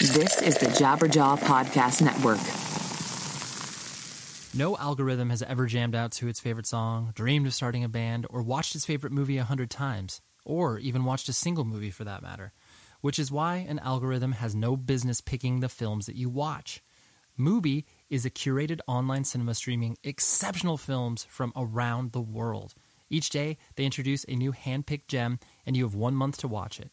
This is the Jabberjaw Podcast Network. No algorithm has ever jammed out to its favorite song, dreamed of starting a band, or watched its favorite movie a hundred times, or even watched a single movie for that matter. Which is why an algorithm has no business picking the films that you watch. Mubi is a curated online cinema streaming exceptional films from around the world. Each day, they introduce a new hand-picked gem, and you have one month to watch it.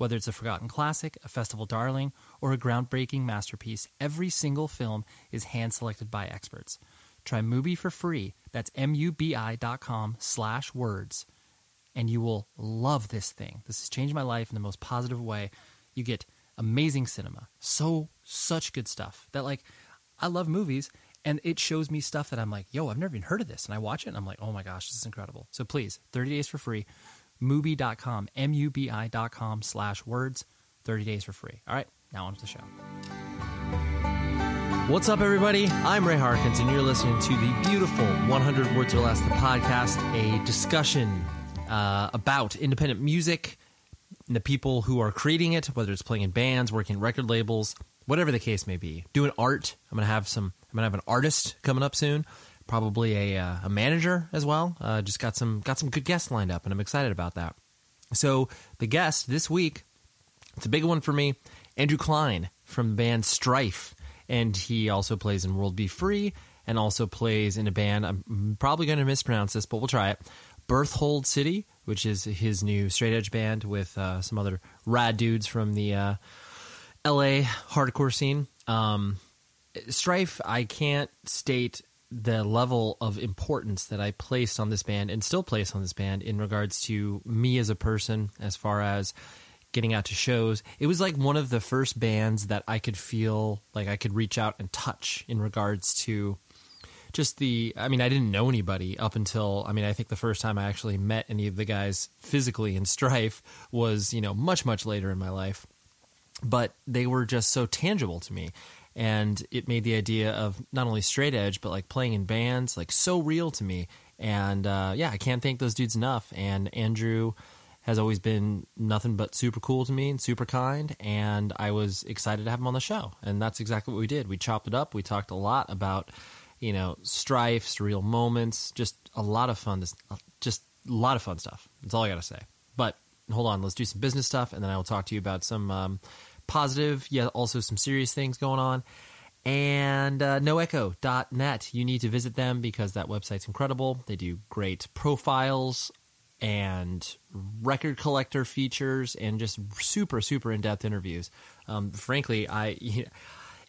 Whether it's a forgotten classic, a festival darling, or a groundbreaking masterpiece, every single film is hand-selected by experts. Try Mubi for free. That's M-U-B-I dot com slash words. And you will love this thing. This has changed my life in the most positive way. You get amazing cinema. So, such good stuff that like, I love movies and it shows me stuff that I'm like, yo, I've never even heard of this. And I watch it and I'm like, oh my gosh, this is incredible. So please, 30 days for free. Mubi.com, M-U-B-I dot com slash words, 30 days for free. All right, now on to the show. What's up, everybody? I'm Ray Harkins, and you're listening to the beautiful 100 Words or Less, the podcast, a discussion uh, about independent music and the people who are creating it, whether it's playing in bands, working at record labels, whatever the case may be. Doing art. I'm gonna have some. I'm gonna have an artist coming up soon. Probably a uh, a manager as well. Uh, just got some got some good guests lined up, and I'm excited about that. So the guest this week, it's a big one for me. Andrew Klein from the band Strife, and he also plays in World Be Free, and also plays in a band. I'm probably going to mispronounce this, but we'll try it. Berthold City, which is his new straight edge band with uh, some other rad dudes from the uh, LA hardcore scene. Um, Strife, I can't state the level of importance that I placed on this band and still place on this band in regards to me as a person, as far as getting out to shows. It was like one of the first bands that I could feel like I could reach out and touch in regards to just the I mean I didn't know anybody up until I mean I think the first time I actually met any of the guys physically in Strife was, you know, much much later in my life. But they were just so tangible to me and it made the idea of not only straight edge but like playing in bands like so real to me. And uh, yeah, I can't thank those dudes enough and Andrew has always been nothing but super cool to me and super kind and I was excited to have him on the show. And that's exactly what we did. We chopped it up. We talked a lot about you know, strife, surreal moments, just a lot of fun. Just a lot of fun stuff. That's all I got to say. But hold on, let's do some business stuff, and then I will talk to you about some um, positive, yeah, also some serious things going on. And uh, noecho.net, you need to visit them because that website's incredible. They do great profiles and record collector features and just super, super in depth interviews. Um, frankly, I. You know,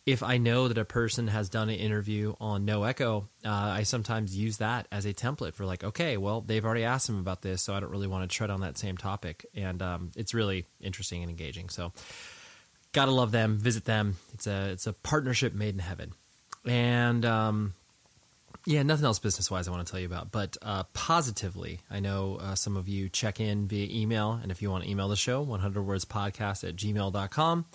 if I know that a person has done an interview on No Echo, uh, I sometimes use that as a template for like, okay, well, they've already asked them about this, so I don't really want to tread on that same topic. And um, it's really interesting and engaging. So, gotta love them. Visit them. It's a it's a partnership made in heaven. And um, yeah, nothing else business wise I want to tell you about, but uh, positively, I know uh, some of you check in via email, and if you want to email the show, 100 words podcast at gmail.com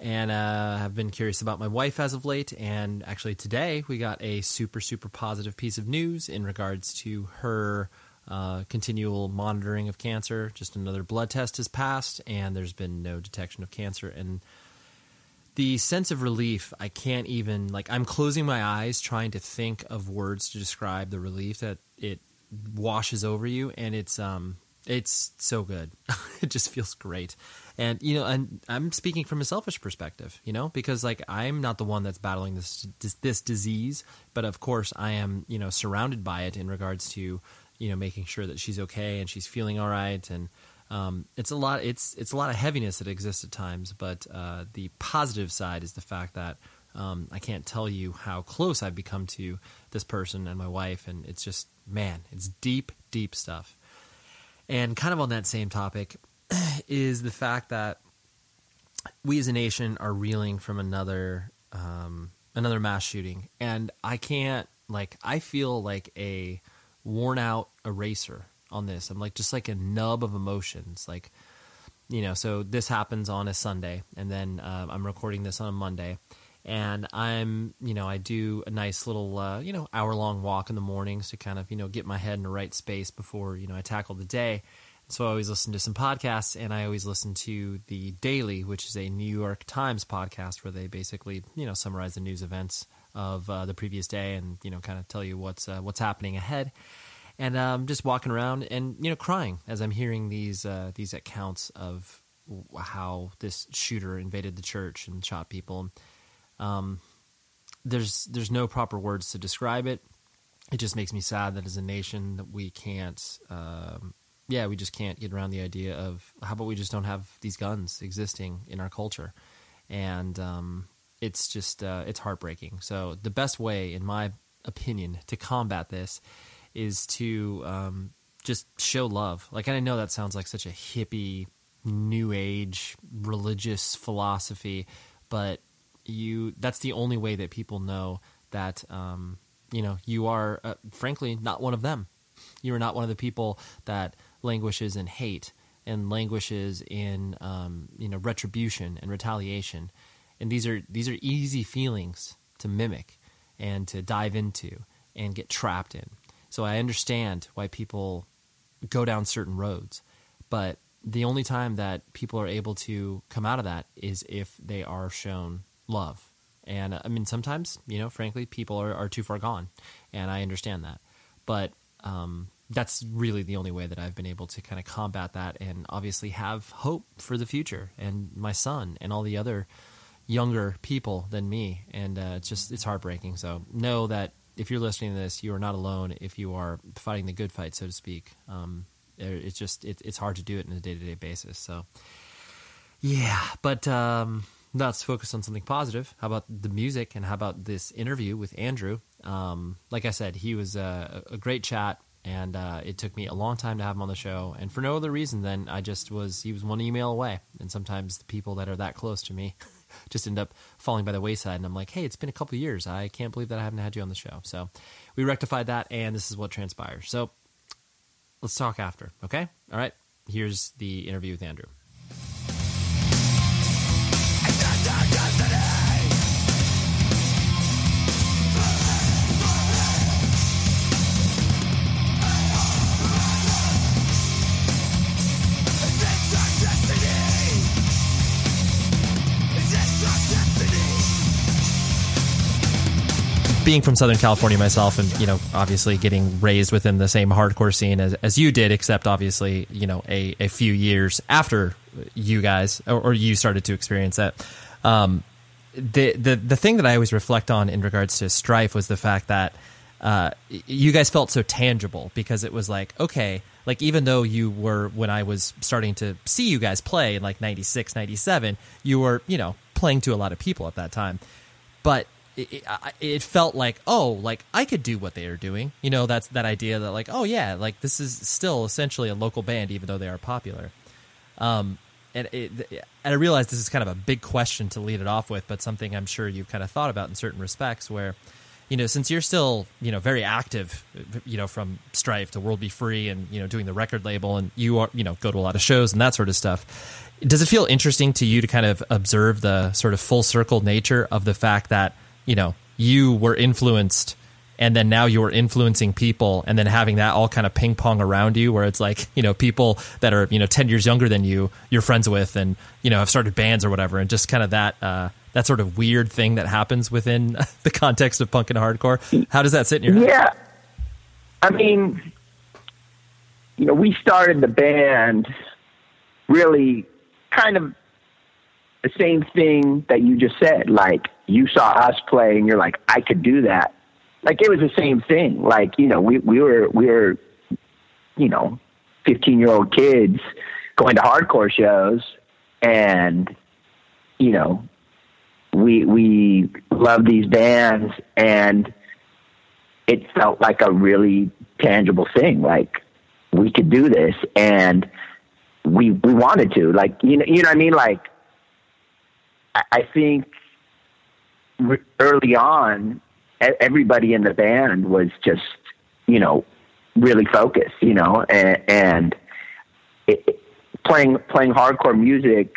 and uh, have been curious about my wife as of late. And actually, today we got a super, super positive piece of news in regards to her uh, continual monitoring of cancer. Just another blood test has passed, and there's been no detection of cancer. And the sense of relief, I can't even, like, I'm closing my eyes trying to think of words to describe the relief that it washes over you. And it's, um, it's so good. it just feels great and you know and i'm speaking from a selfish perspective you know because like i'm not the one that's battling this this, this disease but of course i am you know surrounded by it in regards to you know making sure that she's okay and she's feeling all right and um, it's a lot it's it's a lot of heaviness that exists at times but uh, the positive side is the fact that um, I can't tell you how close I've become to this person and my wife, and it's just man, it's deep, deep stuff. And kind of on that same topic, is the fact that we as a nation are reeling from another um, another mass shooting, and I can't like I feel like a worn out eraser on this. I'm like just like a nub of emotions, like you know. So this happens on a Sunday, and then uh, I'm recording this on a Monday, and I'm you know I do a nice little uh, you know hour long walk in the mornings to kind of you know get my head in the right space before you know I tackle the day So I always listen to some podcasts, and I always listen to the Daily, which is a New York Times podcast where they basically, you know, summarize the news events of uh, the previous day and you know, kind of tell you what's uh, what's happening ahead. And um, just walking around and you know, crying as I'm hearing these uh, these accounts of how this shooter invaded the church and shot people. Um, there's there's no proper words to describe it. It just makes me sad that as a nation that we can't um, yeah, we just can't get around the idea of how about we just don't have these guns existing in our culture, and um, it's just uh, it's heartbreaking. So the best way, in my opinion, to combat this is to um, just show love. Like, I know that sounds like such a hippie, new age religious philosophy, but you that's the only way that people know that um, you know you are, uh, frankly, not one of them. You are not one of the people that languishes in hate and languishes in um, you know retribution and retaliation, and these are these are easy feelings to mimic and to dive into and get trapped in. So I understand why people go down certain roads, but the only time that people are able to come out of that is if they are shown love. And I mean, sometimes, you know, frankly, people are, are too far gone, and I understand that. But um, that's really the only way that I've been able to kind of combat that and obviously have hope for the future and my son and all the other younger people than me. And uh, it's just, it's heartbreaking. So know that if you're listening to this, you are not alone if you are fighting the good fight, so to speak. Um, it's just, it, it's hard to do it on a day to day basis. So, yeah, but um, let's focus on something positive. How about the music and how about this interview with Andrew? Um, like I said, he was a, a great chat and uh, it took me a long time to have him on the show and for no other reason than i just was he was one email away and sometimes the people that are that close to me just end up falling by the wayside. And i'm like hey it's been a couple years. I can't believe that i haven't had you on the show. So we rectified that and this is what transpires so let's talk after okay? All right. Here's the interview with andrew being from Southern California myself, and you know, obviously getting raised within the same hardcore scene as, as you did, except obviously, you know, a, a few years after you guys or, or you started to experience that. Um, the the the thing that I always reflect on in regards to Strife was the fact that uh, you guys felt so tangible because it was like okay, like even though you were when I was starting to see you guys play in like 96, 97, you were you know playing to a lot of people at that time, but it, it, felt like oh like i could do what they are doing. You know that's that idea that like oh yeah like this is still essentially a local band even though they are popular. Um and it, and i realize this is kind of a big question to lead it off with but something i'm sure you've kind of thought about in certain respects where you know since you're still you know very active you know from strife to world be free and you know doing the record label and you are you know go to a lot of shows and that sort of stuff does it feel interesting to you to kind of observe the sort of full circle nature of the fact that you know you were influenced and then now you're influencing people and then having that all kind of ping pong around you where it's like you know people that are you know 10 years younger than you you're friends with and you know have started bands or whatever. And just kind of that uh, that sort of weird thing that happens within the context of punk and hardcore. How does that sit in your yeah. I mean you know we started the band really kind of the same thing that you just said like you saw us play and you're like, I could do that. Like it was the same thing. Like, you know, we, we were, we were, you know, 15 year old kids going to hardcore shows and, you know, we, we love these bands and it felt like a really tangible thing. Like we could do this and we, we wanted to like, you know, you know what I mean? Like, I think early on, everybody in the band was just, you know, really focused, you know, and, and it, playing playing hardcore music.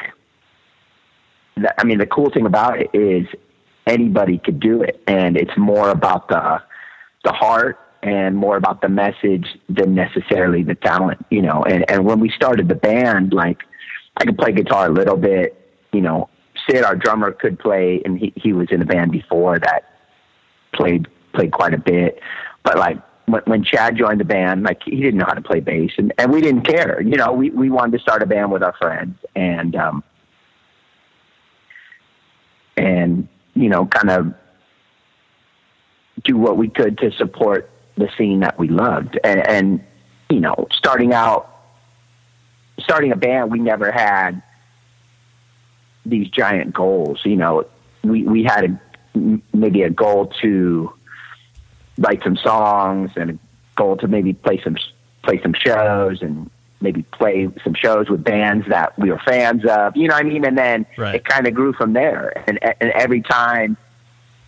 I mean, the cool thing about it is anybody could do it, and it's more about the the heart and more about the message than necessarily the talent, you know. And and when we started the band, like I could play guitar a little bit, you know. Sid, our drummer, could play, and he he was in a band before that played played quite a bit. But like when, when Chad joined the band, like he didn't know how to play bass, and and we didn't care. You know, we we wanted to start a band with our friends, and um, and you know, kind of do what we could to support the scene that we loved, and, and you know, starting out, starting a band, we never had these giant goals. You know, we we had a, maybe a goal to write some songs and a goal to maybe play some play some shows and maybe play some shows with bands that we were fans of. You know what I mean? And then Right. it kind of grew from there. And and every time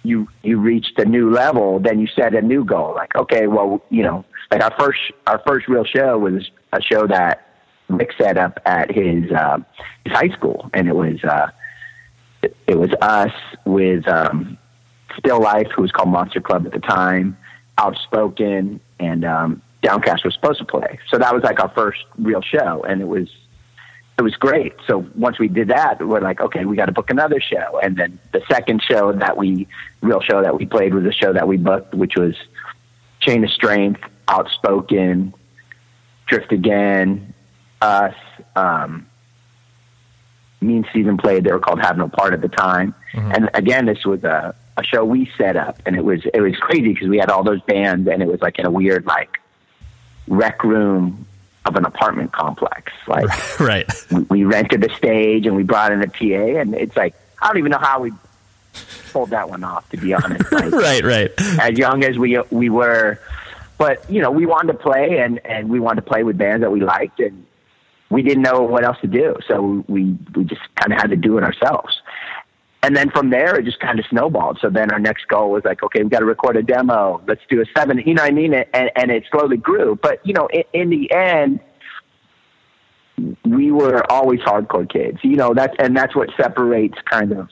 you you reached a new level, then you set a new goal. Like, okay, well, you know, like our first our first real show was a show that Rick set up at his uh, his high school, and it was uh, it, was us with um, Still Life, who was called Monster Club at the time, Outspoken, and um, Downcast was supposed to play. So that was like our first real show, and it was it was great. So once we did that, we're like, okay, we got to book another show. And then the second show that we, real show that we played was a show that we booked, which was Chain of Strength, Outspoken, Drift Again, us, um, me and Steven played. They were called Have No Part at the time. And again, this was a, a show we set up, and it was it was crazy because we had all those bands, and it was like in a weird like rec room of an apartment complex. Like right. we, we rented the stage and we brought in a PA, and it's like I don't even know how we pulled that one off. To be honest, like, right, right. as young as we we were, but you know we wanted to play and and we wanted to play with bands that we liked, and we didn't know what else to do, so we we just kind of had to do it ourselves. And then from there, it just kind of snowballed. So then our next goal was like, okay, we got to record a demo. Let's do a seven. You know what I mean? And and it slowly grew. But you know, in, in the end, we were always hardcore kids. You know, that's and that's what separates kind of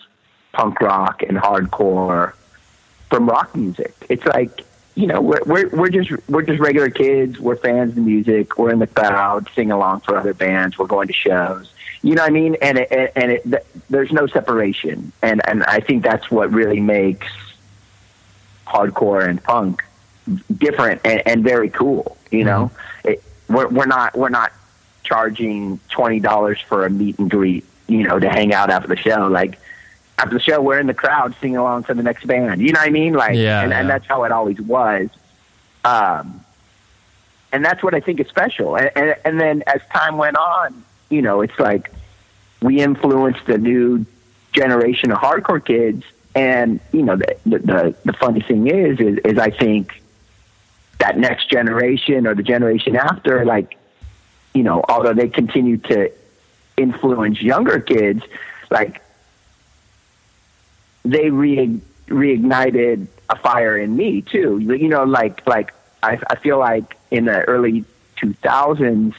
punk rock and hardcore from rock music. It's like you know we're we're we're just we're just regular kids. We're fans of music. We're in the crowd, sing along for other bands. We're going to shows. You know what I mean? And it, and- and it, th- there's no separation. And and I think that's what really makes hardcore and punk different and, and very cool. You know, mm-hmm. it, we're we're not we're not charging twenty dollars for a meet and greet. You know, to hang out after the show. Like after the show, we're in the crowd singing along to the next band. You know what I mean? Like, Yeah, and, and that's how it always was. Um, and that's what I think is special. And, and and then as time went on, you know, it's like we influenced a new generation of hardcore kids. And you know, the the the, the funny thing is, is, is I think that next generation or the generation after, like, you know, although they continue to influence younger kids, like they re- reignited a fire in me too. You know, like like I, I feel like in the early 2000s,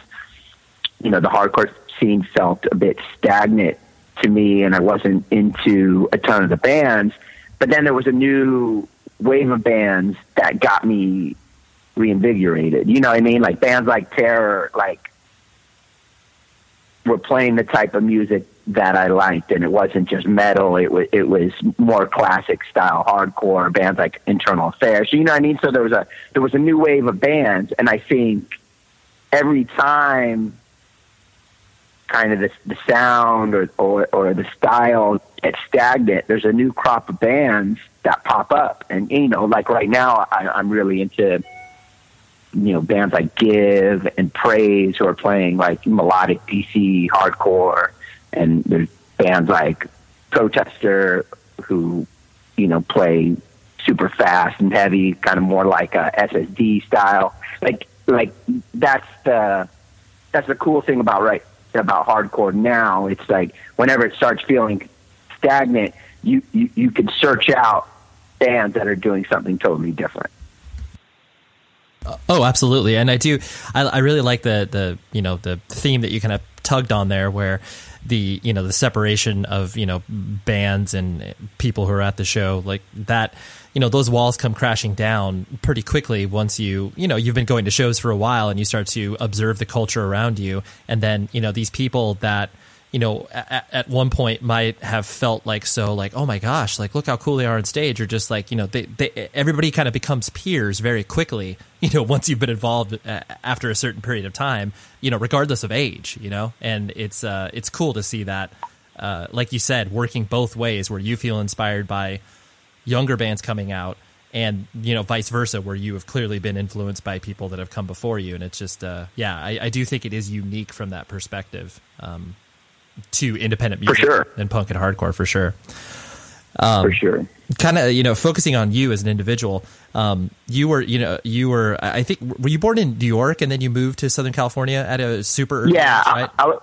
you know, the hardcore scene felt a bit stagnant to me, and I wasn't into a ton of the bands. But then there was a new wave of bands that got me reinvigorated. You know what I mean? Like bands like Terror, like were playing the type of music that I liked, and it wasn't just metal. It was it was more classic style hardcore bands like Internal Affairs. You know what I mean? So there was a there was a new wave of bands, and I think every time kind of the, the sound or, or, or the style gets stagnant, there's a new crop of bands that pop up. And, you know, like right now, I, I'm really into, you know, bands like Give and Praise who are playing like melodic DC hardcore. And there's bands like Protester who, you know, play super fast and heavy, kind of more like a SSD style. Like, like that's the, that's the cool thing about right about hardcore now. It's like whenever it starts feeling stagnant, you, you, you can search out bands that are doing something totally different. Oh, absolutely, and I do. I, I really like the the you know the theme that you kind of tugged on there, where the you know the separation of you know bands and people who are at the show like that you know those walls come crashing down pretty quickly once you you know you've been going to shows for a while and you start to observe the culture around you and then you know these people that you know at, at one point might have felt like so like oh my gosh like look how cool they are on stage or just like you know they, they everybody kind of becomes peers very quickly you know once you've been involved uh, after a certain period of time you know regardless of age you know? And it's uh it's cool to see that uh like you said working both ways where you feel inspired by younger bands coming out and you know vice versa where you have clearly been influenced by people that have come before you. And it's just uh yeah i, I do think it is unique from that perspective. Um to independent music sure. and punk and hardcore for sure um, for sure kind of you know focusing on you as an individual um you were you know you were i think were you born in new york and then you moved to southern california at a super yeah age, right? I, I,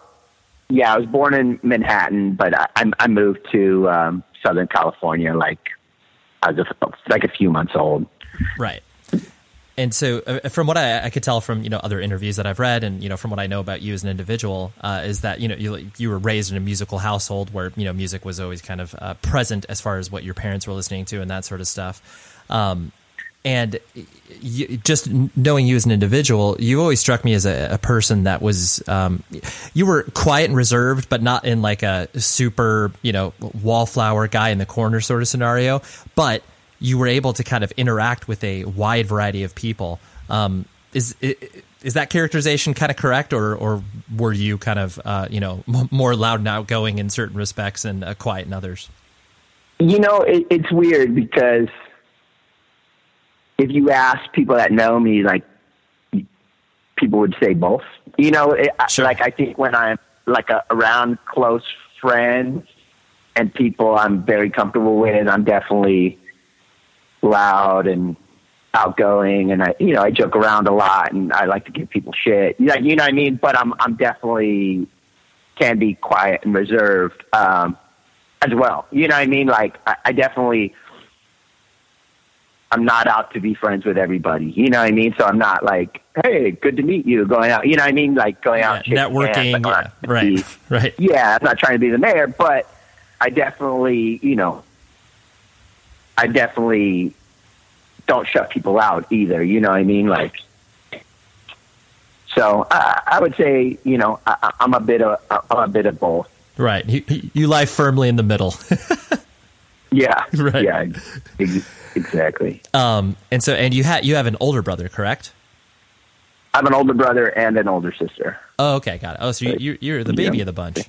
yeah i was born in manhattan but i, I moved to um, southern california like I was like a few months old. Right. And so, uh, from what I, I, could tell from you know other interviews that I've read, and you know from what I know about you as an individual, uh, is that you know you, you were raised in a musical household where you know music was always kind of uh, present as far as what your parents were listening to and that sort of stuff. Um, and you, just knowing you as an individual, you always struck me as a, a person that was um, you were quiet and reserved, but not in like a super you know wallflower guy in the corner sort of scenario. But you were able to kind of interact with a wide variety of people. Um, is is that characterization kind of correct, or or were you kind of uh, you know more loud and outgoing in certain respects and uh, quiet in others? You know, it, it's weird because if you ask people that know me, like people would say both. You know, it, sure. like I think when I'm like a, around close friends and people I'm very comfortable with, I'm definitely loud and outgoing, and I, you know, I joke around a lot, and I like to give people shit. You know, you know what I mean? But I'm, I'm definitely can be quiet and reserved um, as well. You know what I mean? Like I, I definitely I'm not out to be friends with everybody. You know what I mean? So I'm not like, hey, good to meet you, going out. You know what I mean? Like going out, yeah, networking. yeah, right, be, right. Yeah, I'm not trying to be the mayor, but I definitely, you know, I definitely don't shut people out either. You know what I mean? Like, so I, I would say, you know, I, am a bit of I'm a bit of both. Right. You, you lie firmly in the middle. yeah. Right. Yeah. Exactly. Um, and so, and you had you have an older brother, correct? I have an older brother and an older sister. Oh, okay, got it. Oh, so you, you're the baby of the bunch.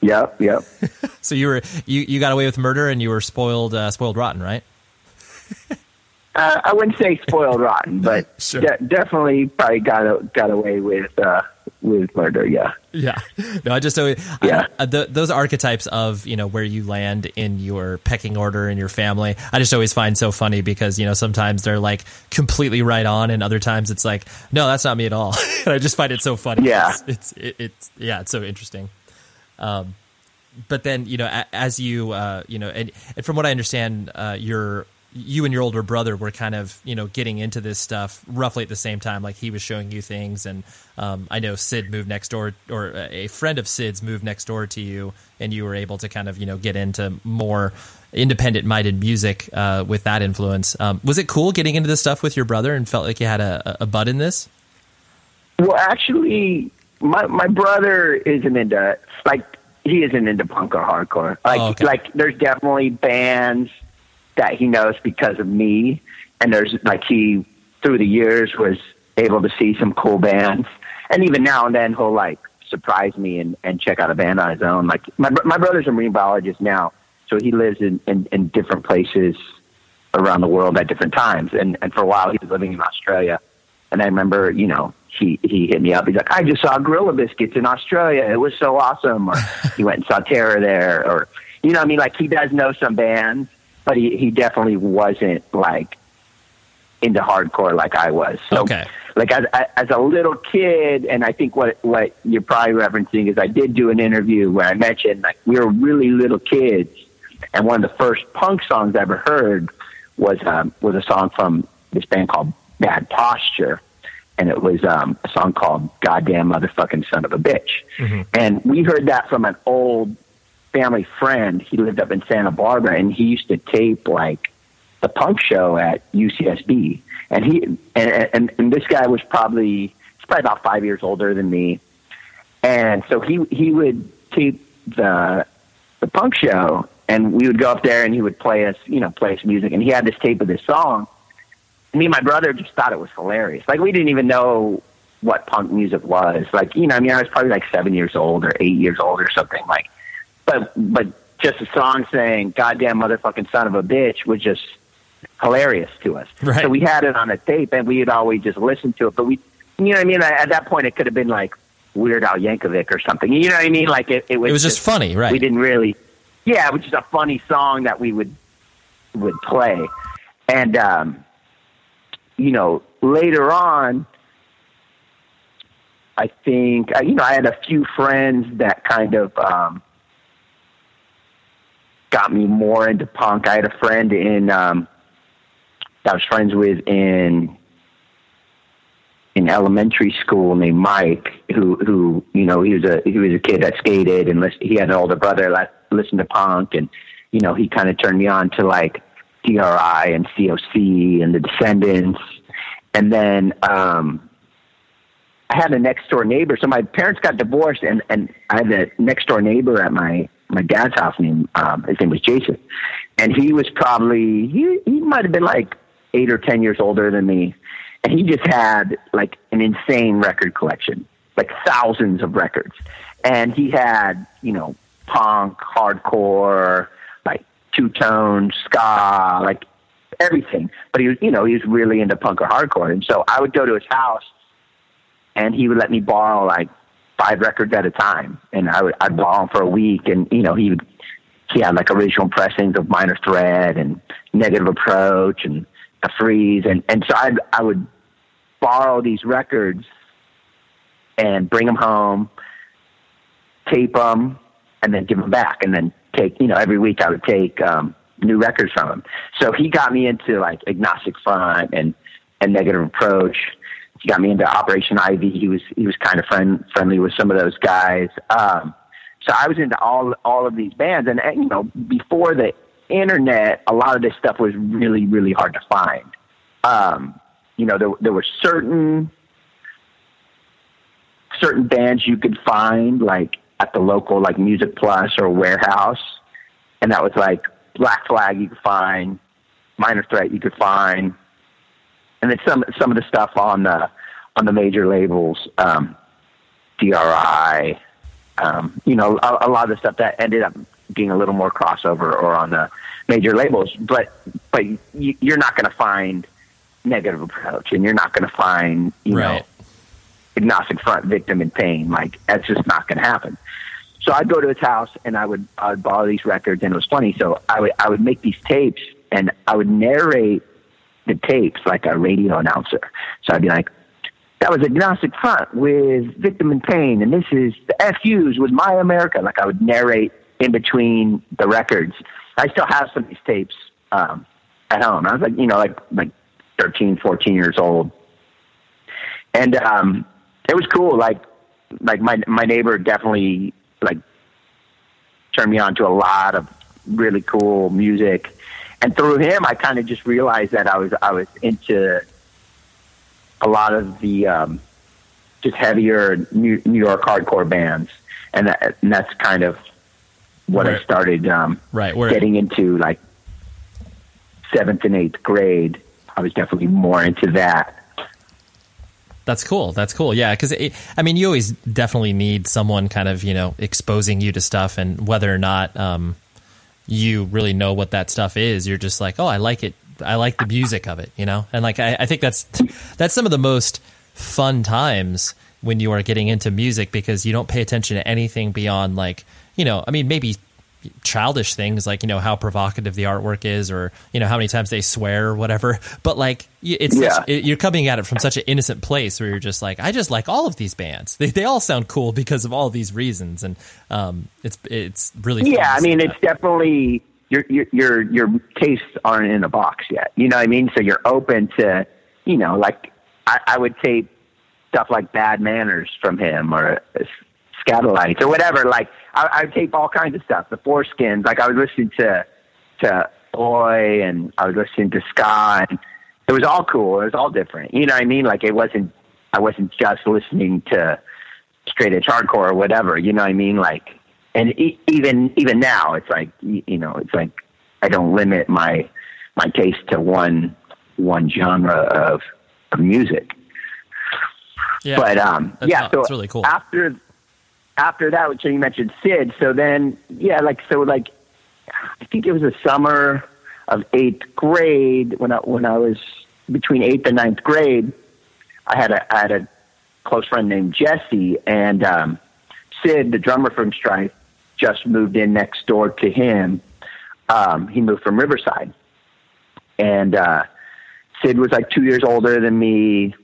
Yep, yep. so you were you, you got away with murder and you were spoiled uh, spoiled rotten, right? uh, I wouldn't say spoiled rotten, but sure. de- definitely probably got got away with uh, with murder. Yeah. Yeah. No, I just so yeah. I, the, those archetypes of you know where you land in your pecking order in your family. I just always find so funny because you know sometimes they're like completely right on, and other times it's like no, that's not me at all. and I just find it so funny. Yeah. It's, it's it, it's yeah, it's so interesting. Um, but then you know as you uh, you know and, and from what I understand, uh, you're you and your older brother were kind of you know getting into this stuff roughly at the same time like he was showing you things. And um, i know sid moved next door or a friend of sid's moved next door to you and you were able to kind of you know get into more independent minded music uh, with that influence. Um, was it cool getting into this stuff with your brother and felt like you had a, a butt in this? Well actually my my brother isn't into like he isn't into punk or hardcore like oh, okay. like there's definitely bands that he knows because of me. And there's like he through the years was able to see some cool bands, and even now and then he'll like surprise me and, and check out a band on his own. Like my my brother's a marine biologist now, so he lives in, in, in different places around the world at different times. And and for a while he was living in Australia. And I remember, you know, he he hit me up. He's like, I just saw Gorilla Biscuits in Australia. It was so awesome. Or he went and saw Terror there. Or you know, I mean, like he does know some bands but he, he definitely wasn't like into hardcore like I was. So, okay. like as, as a little kid, and I think what what you're probably referencing is I did do an interview where I mentioned like we were really little kids, and one of the first punk songs I ever heard was um, was a song from this band called Bad Posture, and it was um, a song called "Goddamn Motherfucking Son of a Bitch," Mm-hmm. and we heard that from an old family friend. He lived up in Santa Barbara, and he used to tape like the punk show at UCSB. And he and, and, and this guy was probably he's probably about five years older than me, and so he he would tape the the punk show, and we would go up there, and he would play us you know play us music, and he had this tape of this song. Me and my brother just thought it was hilarious. Like we didn't even know what punk music was. Like you know, I mean, I was probably like seven years old or eight years old or something. Like, but but just a song saying "goddamn motherfucking son of a bitch" was just hilarious to us. Right. So we had it on a tape, and we'd always just listen to it. But we, you know, what I mean, at that point, it could have been like Weird Al Yankovic or something. You know what I mean? Like it, it was. It was just funny, right? We didn't really. Yeah, it was just a funny song that we would would play, and um, you know, later on. I think uh, you know I had a few friends that kind of um, got me more into punk. I had a friend in um, that I was friends with in in elementary school named Mike, who who you know he was a he was a kid that skated and list, he had an older brother that listened to punk, and you know he kind of turned me on to like DRI and COC and the Descendents, and then. um I had a next door neighbor. So my parents got divorced, and and I had a next door neighbor at my my dad's house named um, his name was Jason, and he was probably he he might have been like eight or ten years older than me, and he just had like an insane record collection, like thousands of records, and he had you know punk, hardcore, two tone, ska, like everything. But he was you know he was really into punk or hardcore, and so I would go to his house and he would let me borrow like five records at a time, and I would I'd borrow them for a week, and you know he would he had like original pressings of Minor Threat and Negative Approach and The Freeze, and and so I I would borrow these records and bring them home, tape them, and then give them back, and then take you know every week I would take um, new records from him. So he got me into like Agnostic Front and and Negative Approach he got me into Operation Ivy. He was he was kind of friend, friendly with some of those guys. Um, so I was into all all of these bands, and, you know, before the internet, a lot of this stuff was really really hard to find. Um, you know, there there were certain certain bands you could find like at the local like Music Plus or Warehouse, and that was like Black Flag you could find, Minor Threat you could find and then some some of the stuff on the on the major labels, um, DRI, um, you know, a, a, lot of the stuff that ended up being a little more crossover or on the major labels. But but you, you're not going to find negative approach, and you're not going to find you right. know agnostic front, victim in pain. Like that's just not going to happen. So I'd go to his house and I would I would borrow these records, and it was funny. So I would I would make these tapes and I would narrate the tapes like a radio announcer. So I'd be like, that was Agnostic Front with Victim in Pain, and this is the FUs with My America. Like I would narrate in between the records. I still have some of these tapes um, at home. I was like, you know, like like 13, 14 years old. And um, it was cool. Like like my my neighbor definitely like turned me on to a lot of really cool music and through him, I kind of just realized that I was I was into a lot of the um, just heavier New, New York hardcore bands, and, that, and that's kind of what right. I started um, right Where, getting into, like seventh and eighth grade. I was definitely more into that. That's cool. That's cool. Yeah, because I mean, you always definitely need someone kind of you know exposing you to stuff, and whether or not. Um, you really know what that stuff is. You're just like, oh, I like it. I like the music of it, you know? And like, I, I think that's, that's some of the most fun times when you are getting into music because you don't pay attention to anything beyond like, you know, I mean, maybe childish things like, you know, how provocative the artwork is or, you know, how many times they swear or whatever. But like, it's, Yeah. such, you're coming at it from such an innocent place where you're just like, I just like all of these bands. They, they all sound cool because of all these reasons. And, um, it's, it's really, Yeah, I mean, that. it's definitely your your your your tastes aren't in a box yet. You know what I mean? So you're open to, you know, like I, I would tape stuff like Bad Manners from him or Skatalites or whatever. Like I, I would tape all kinds of stuff. The Foreskins. Like I was listening to to Oi and I was listening to Ska. And it was all cool. It was all different. You know what I mean? Like it wasn't. I wasn't just listening to straight edge hardcore or whatever. You know what I mean? Like, and e- even even now, it's like you know, it's like I don't limit my my taste to one one genre of, of music. Yeah, But um, yeah, not- so that's really cool. after after that, which you mentioned Sid. So then, yeah, like so, like I think it was the summer of eighth grade when I when I was between eighth and ninth grade. I had a I had a close friend named Jesse, and um, Sid, the drummer from Strife, just moved in next door to him. Um, he moved from Riverside, and uh, Sid was like two years older than me.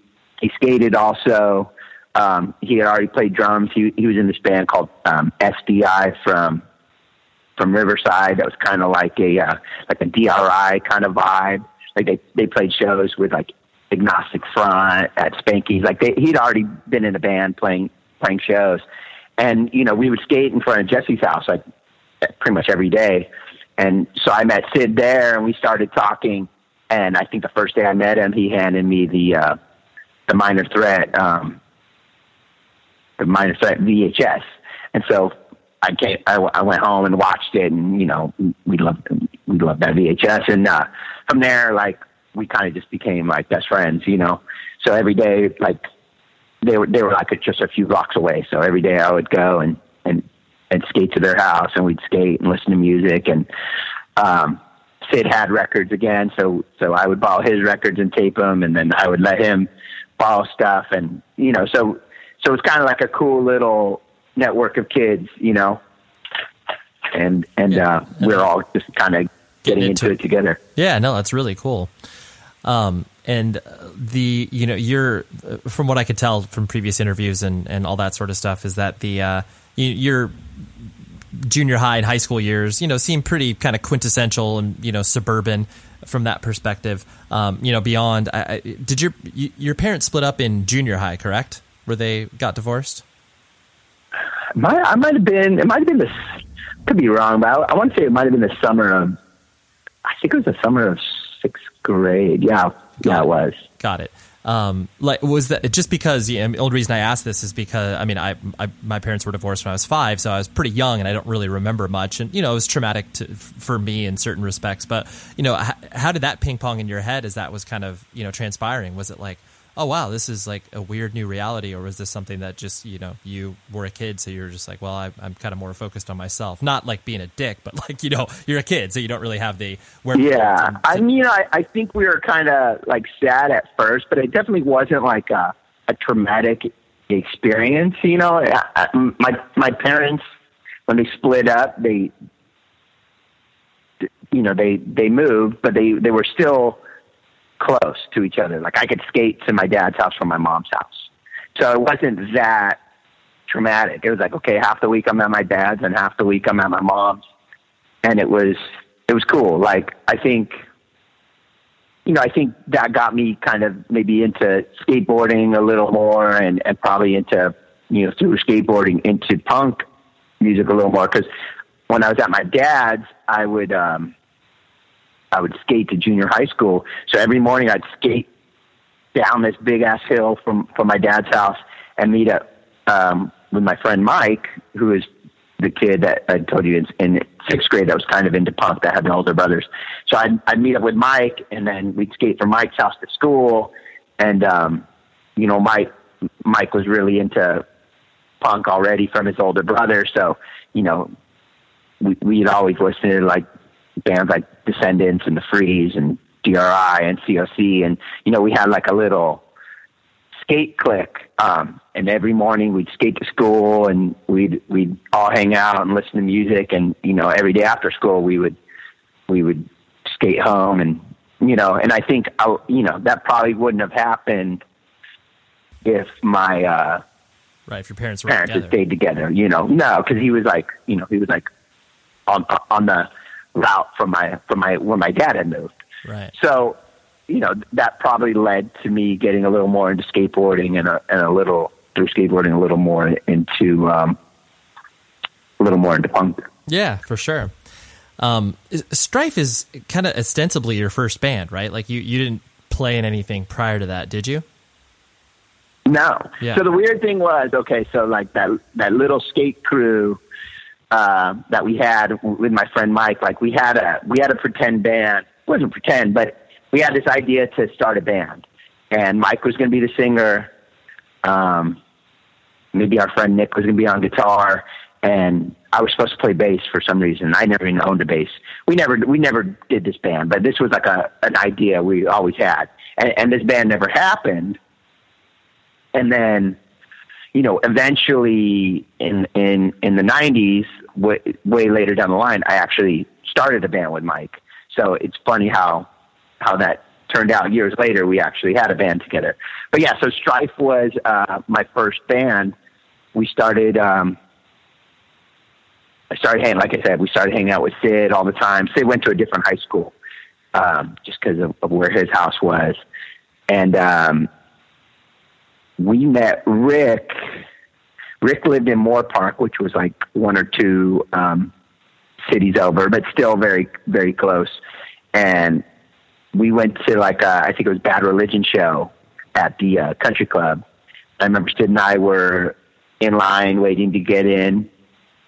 He skated also. Um, he had already played drums. He he was in this band called um, SDI from from Riverside. That was kind of like a uh, like a DRI kind of vibe. Like they they played shows with like Agnostic Front at Spanky's. Like they, he'd already been in a band playing playing shows, and you know we would skate in front of Jesse's house like pretty much every day. And so I met Sid there, and we started talking. And I think the first day I met him, he handed me the uh, the Minor Threat um, the Threat VHS, and so I came. I, I went home and watched it, and you know we loved we loved that VHS, and uh, from there, like we kind of just became like best friends, you know. So every day, like they were they were like just a few blocks away. So every day I would go and and and skate to their house, and we'd skate and listen to music. And um, Sid had records again, so so I would borrow his records and tape them, and then I would let him borrow stuff, and you know, so so it's kind of like a cool little network of kids, you know. And and Yeah. uh, we're all just kind of getting, into into it. it together. Yeah, no, that's really cool. Um, and uh, the you know you're uh, from what I could tell from previous interviews and and all that sort of stuff is that the uh, you, your junior high and high school years you know seem pretty kind of quintessential and you know suburban from that perspective. Um, you know, beyond I, I, did your your parents split up in junior high, correct? Where they got divorced? Might, I might have been. It might have been the. Could be wrong, but I, I want to say it might have been the summer of. I think it was the summer of sixth grade. Yeah, yeah, it was. Got it. Um, like was that just because yeah, the only reason I asked this is because I mean I, I my parents were divorced when I was five, so I was pretty young and I don't really remember much, and you know it was traumatic to, for me in certain respects. But you know, how, how did that ping pong in your head as that was kind of you know transpiring? Was it like, oh wow, this is like a weird new reality, or was this something that just you know you were a kid, so you're just like, well, I, I'm kind of more focused on myself, not like being a dick, but like you know you're a kid, so you don't really have the where Yeah, I mean, I, I think we were kind of like sad at first, but it definitely wasn't like a, a traumatic experience. You know, I, I, my my parents when they split up, they, you know, they they moved, but they they were still close to each other. Like I could skate to my dad's house from my mom's house, so it wasn't that traumatic. It was like, okay, half the week I'm at my dad's and half the week I'm at my mom's, and it was it was cool. Like I think, you know, I think that got me kind of maybe into skateboarding a little more, and and probably into you know through skateboarding into punk music a little more because when I was at my dad's, I would um, I would skate to junior high school. So every morning I'd skate down this big ass hill from from my dad's house and meet up um, with my friend Mike, who is the kid that I told you in, in sixth grade that was kind of into punk that had the older brothers. So I'd, I'd meet up with Mike and then we'd skate from Mike's house to school. And, um, you know, Mike, Mike was really into punk already from his older brother. So, you know, we, we'd always listen to like bands like Descendents and The Freeze and DRI and COC. And, you know, we had like a little skate click. Um, and every morning we'd skate to school and we'd, we'd all hang out and listen to music. And, you know, every day after school we would, we would skate home and, you know, and I think, I, you know, that probably wouldn't have happened if my, uh, right if your parents were parents had stayed together, you know, no, cause he was like, you know, he was like on, on the route from my, from my, where my dad had moved. Right. So, you know, that probably led to me getting a little more into skateboarding and a, and a little through skateboarding a little more into um, a little more into punk. Yeah, for sure. Um, Strife is kind of ostensibly your first band, right? Like you, you didn't play in anything prior to that, did you? No. Yeah. So the weird thing was, okay, so like that that little skate crew uh, that we had with my friend Mike, like we had a we had a pretend band. It wasn't pretend, but we had this idea to start a band, and Mike was going to be the singer. Um, maybe our friend Nick was going to be on guitar, and I was supposed to play bass for some reason. I never even owned a bass. We never we never did this band, but this was like a an idea we always had, and, and this band never happened. And then, you know, eventually in in in the '90s, way, way later down the line, I actually started a band with Mike. So it's funny how how that turned out. Years later, we actually had a band together. But yeah, so Strife was uh, my first band. We started. Um, I started hanging, like I said, we started hanging out with Sid all the time. Sid went to a different high school, um, just because of, of where his house was. And, um, we met Rick. Rick lived in Moorpark, which was like one or two, um, cities over, but still very, very close. And we went to like, a, I think it was Bad Religion show at the uh, country club. I remember Sid and I were in line waiting to get in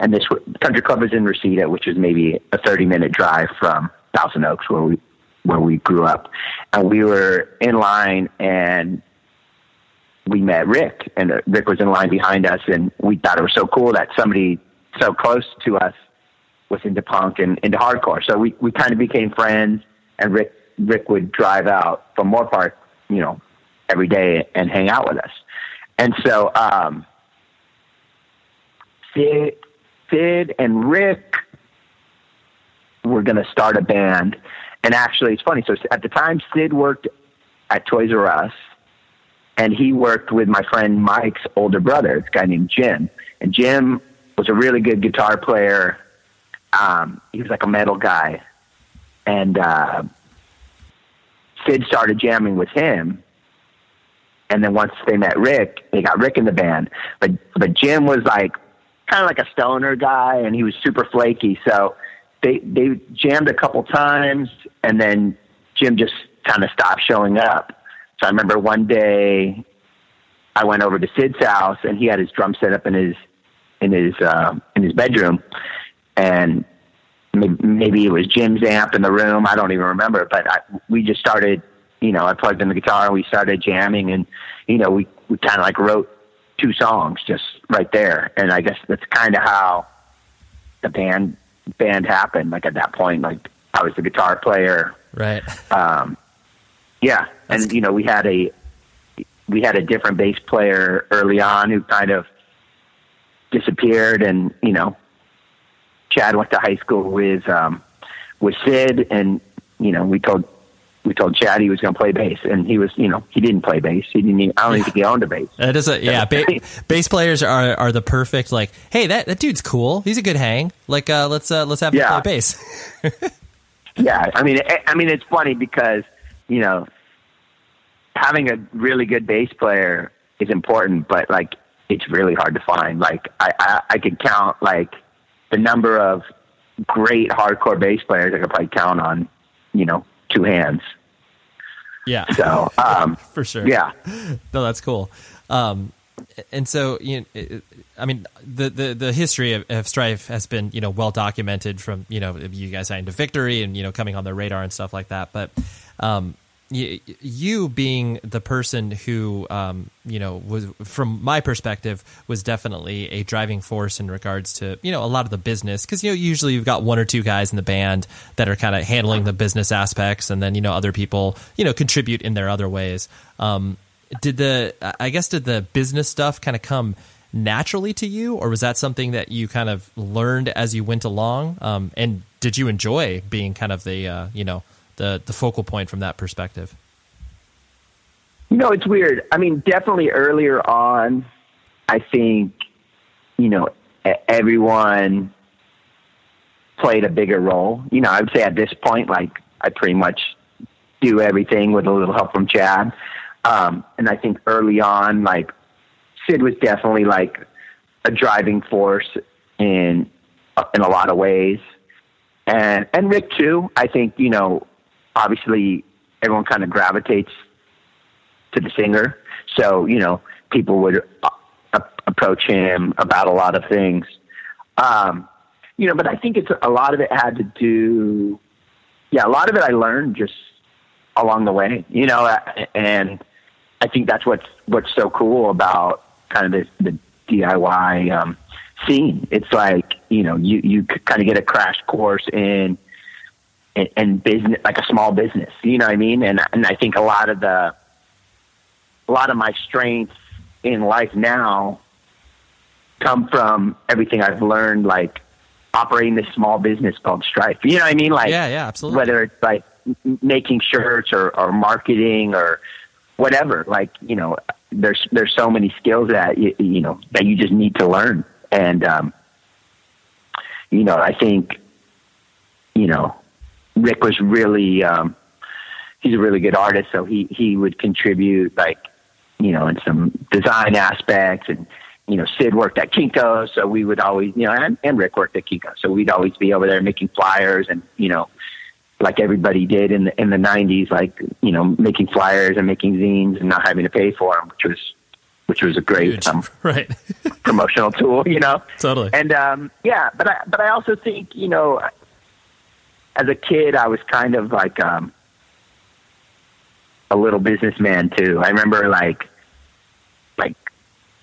and this country club was in Reseda, which is maybe a 30 minute drive from Thousand Oaks where we, where we grew up. And we were in line and we met Rick and Rick was in line behind us and we thought it was so cool that somebody so close to us was into punk and into hardcore. So we, we kind of became friends and Rick, Rick would drive out from Moorpark, you know, every day and hang out with us. And so, um, Sid, Sid and Rick were going to start a band. And actually, it's funny. So at the time, Sid worked at Toys R Us, and he worked with my friend Mike's older brother, a guy named Jim. And Jim was a really good guitar player. Um, he was like a metal guy. And uh, Sid started jamming with him. And then once they met Rick, they got Rick in the band. But but Jim was like kind of like a stoner guy, and he was super flaky. So they they jammed a couple times, and then Jim just kind of stopped showing up. So I remember one day I went over to Sid's house, and he had his drum set up in his in his uh, in his bedroom, and maybe, maybe it was Jim's amp in the room. I don't even remember, but I, we just started. You know, I plugged in the guitar and we started jamming, and you know, we we kind of like wrote two songs just right there. And I guess that's kind of how the band band happened. Like at that point, like I was the guitar player. Right. Um, yeah, That's and you know we had a we had a different bass player early on who kind of disappeared, and you know Chad went to high school with um, with Sid, and you know we told we told Chad he was going to play bass, and he was, you know, he didn't play bass. He didn't. Even, I don't even think he owned a bass. That is a yeah. Ba- bass players are are the perfect like. Hey, that, that dude's cool. He's a good hang. Like, uh, let's uh, let's have him Yeah. play bass. Yeah, I mean, I, I mean, it's funny because you know having a really good bass player is important, but like it's really hard to find. Like I, I, I could count like the number of great hardcore bass players I could probably count on, you know, two hands. yeah, So, um, for sure. yeah, no, that's cool. Um, and so you know, I mean, the, the, the history of, of Strife has been you know well documented from you know you guys signed to Victory and you know coming on the radar and stuff like that. But um, you, you being the person who um, you know was from my perspective was definitely a driving force in regards to you know a lot of the business because you know usually you've got one or two guys in the band that are kind of handling the business aspects and then you know other people you know contribute in their other ways. Um, did the I guess did the business stuff kind of come naturally to you, or was that something that you kind of learned as you went along? Um, and did you enjoy being kind of the uh, you know the the focal point from that perspective? You know, it's weird. I mean, definitely earlier on, I think, you know, everyone played a bigger role. You know, I would say at this point, like, I pretty much do everything with a little help from Chad. Um, and I think early on, like Sid was definitely like a driving force in in a lot of ways, and and Rick too. I think you know, obviously, everyone kind of gravitates to the singer, so you know, people would uh, approach him about a lot of things. Um, you know, but I think it's a lot of it had to do, yeah, a lot of it I learned just along the way, you know, and I think that's what's what's so cool about kind of this, the DIY um, scene. It's like you know you you kind of get a crash course in, in in business, like a small business. You know what I mean? And and I think a lot of the a lot of my strengths in life now come from everything I've learned, like operating this small business called Strife. You know what I mean? Like yeah, yeah, absolutely. Whether it's like making shirts or, or marketing or whatever, like you know, there's there's so many skills that you, you know that you just need to learn, and um, you know, I think you know, Rick was really um, he's a really good artist, so he he would contribute like you know in some design aspects and you know, Sid worked at Kinko, so we would always, you know, and, and Rick worked at Kinko, so we'd always be over there making flyers and, you know, like everybody did in the in the '90s, like you know, making flyers and making zines and not having to pay for them, which was which was a great um, right promotional tool, you know. Totally. And um, yeah, but I but I also think you know, as a kid, I was kind of like um, a little businessman too. I remember like like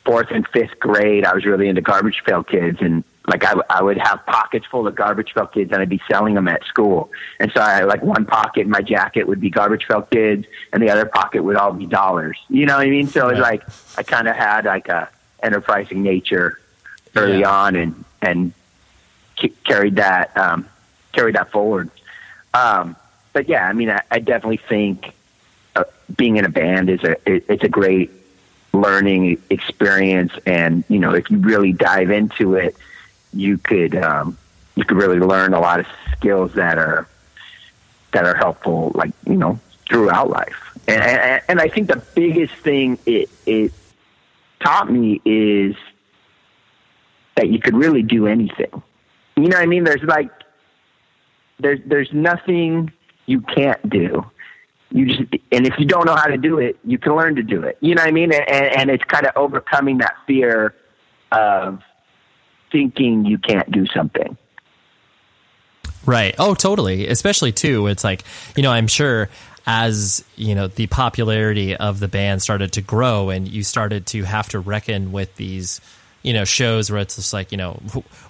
fourth and fifth grade, I was really into Garbage Pail Kids and like I, I would have pockets full of garbage pail kids and I'd be selling them at school. And so I like one pocket in my jacket would be garbage pail kids and the other pocket would all be dollars. You know what I mean? So it's like I kind of had like a enterprising nature early yeah. on and, and c- carried that, um, carried that forward. Um, but yeah, I mean, I, I definitely think uh, being in a band is a, it, it's a great learning experience. And, you know, if you really dive into it, you could um, you could really learn a lot of skills that are that are helpful, like you know, throughout life. And, and, and I think the biggest thing it, it taught me is that you could really do anything. You know what I mean? There's like there's there's nothing you can't do. You just and if you don't know how to do it, you can learn to do it. You know what I mean? And, and it's kind of overcoming that fear of thinking you can't do something. Right. Oh, totally. Especially too, it's like, you know, I'm sure as, you know, the popularity of the band started to grow and you started to have to reckon with these, you know, shows where it's just like, you know,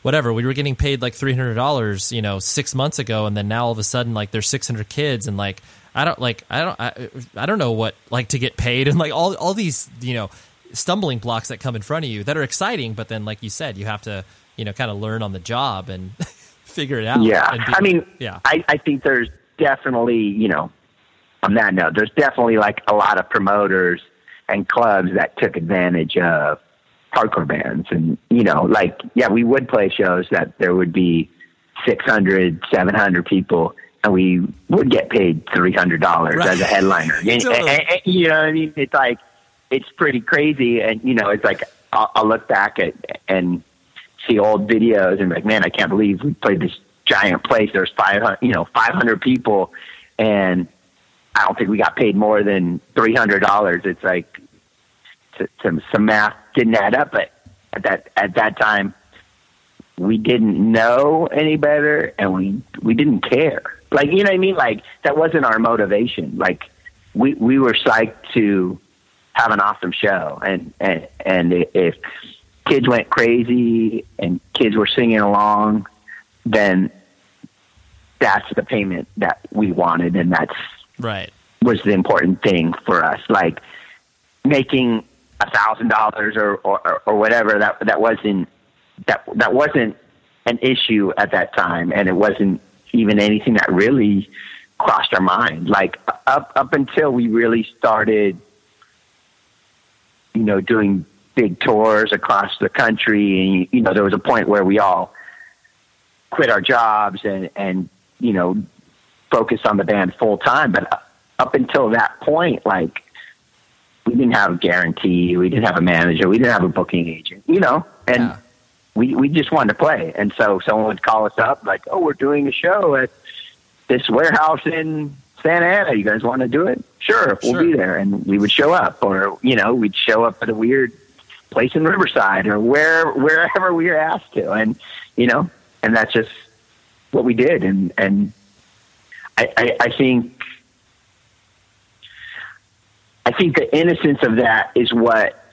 whatever, we were getting paid like $300, you know, 6 months ago and then now all of a sudden like there's 600 kids and like I don't like I don't I, I don't know what like to get paid and like all all these, you know, stumbling blocks that come in front of you that are exciting, but then like you said, you have to, you know, kind of learn on the job and figure it out. Yeah. Be, I mean, yeah, I, I think there's definitely, you know, on that note, there's definitely like a lot of promoters and clubs that took advantage of hardcore bands. And, you know, like, yeah, we would play shows that there would be 600, 700 people and we would get paid $300 right. as a headliner. totally. and, and, and, you know what I mean? It's like, it's pretty crazy. And you know, it's like I'll, I'll look back at and see old videos and be like, man, I can't believe we played this giant place. There's five hundred, you know, five hundred people, and I don't think we got paid more than three hundred dollars. It's like some some math didn't add up, but at that at that time we didn't know any better and we we didn't care. Like you know what I mean? Like that wasn't our motivation. Like we we were psyched to have an awesome show. And, and, and if kids went crazy and kids were singing along, then that's the payment that we wanted. And that's right was the important thing for us. Like making a thousand dollars or, or, whatever that, that wasn't, that, that wasn't an issue at that time. And it wasn't even anything that really crossed our mind. Like up, up until we really started you know, doing big tours across the country. And, you know, there was a point where we all quit our jobs and, and, you know, focused on the band full time. But up until that point, like we didn't have a guarantee, we didn't have a manager, we didn't have a booking agent, you know, and Yeah. we we just wanted to play. And so someone would call us up like, "Oh, we're doing a show at this warehouse in Santa Ana. You guys want to do it? Sure, we'll Sure. be there." And we would show up, or you know, we'd show up at a weird place in Riverside or where wherever we were asked to, and you know, and that's just what we did. And and I, I, I think I think the innocence of that is what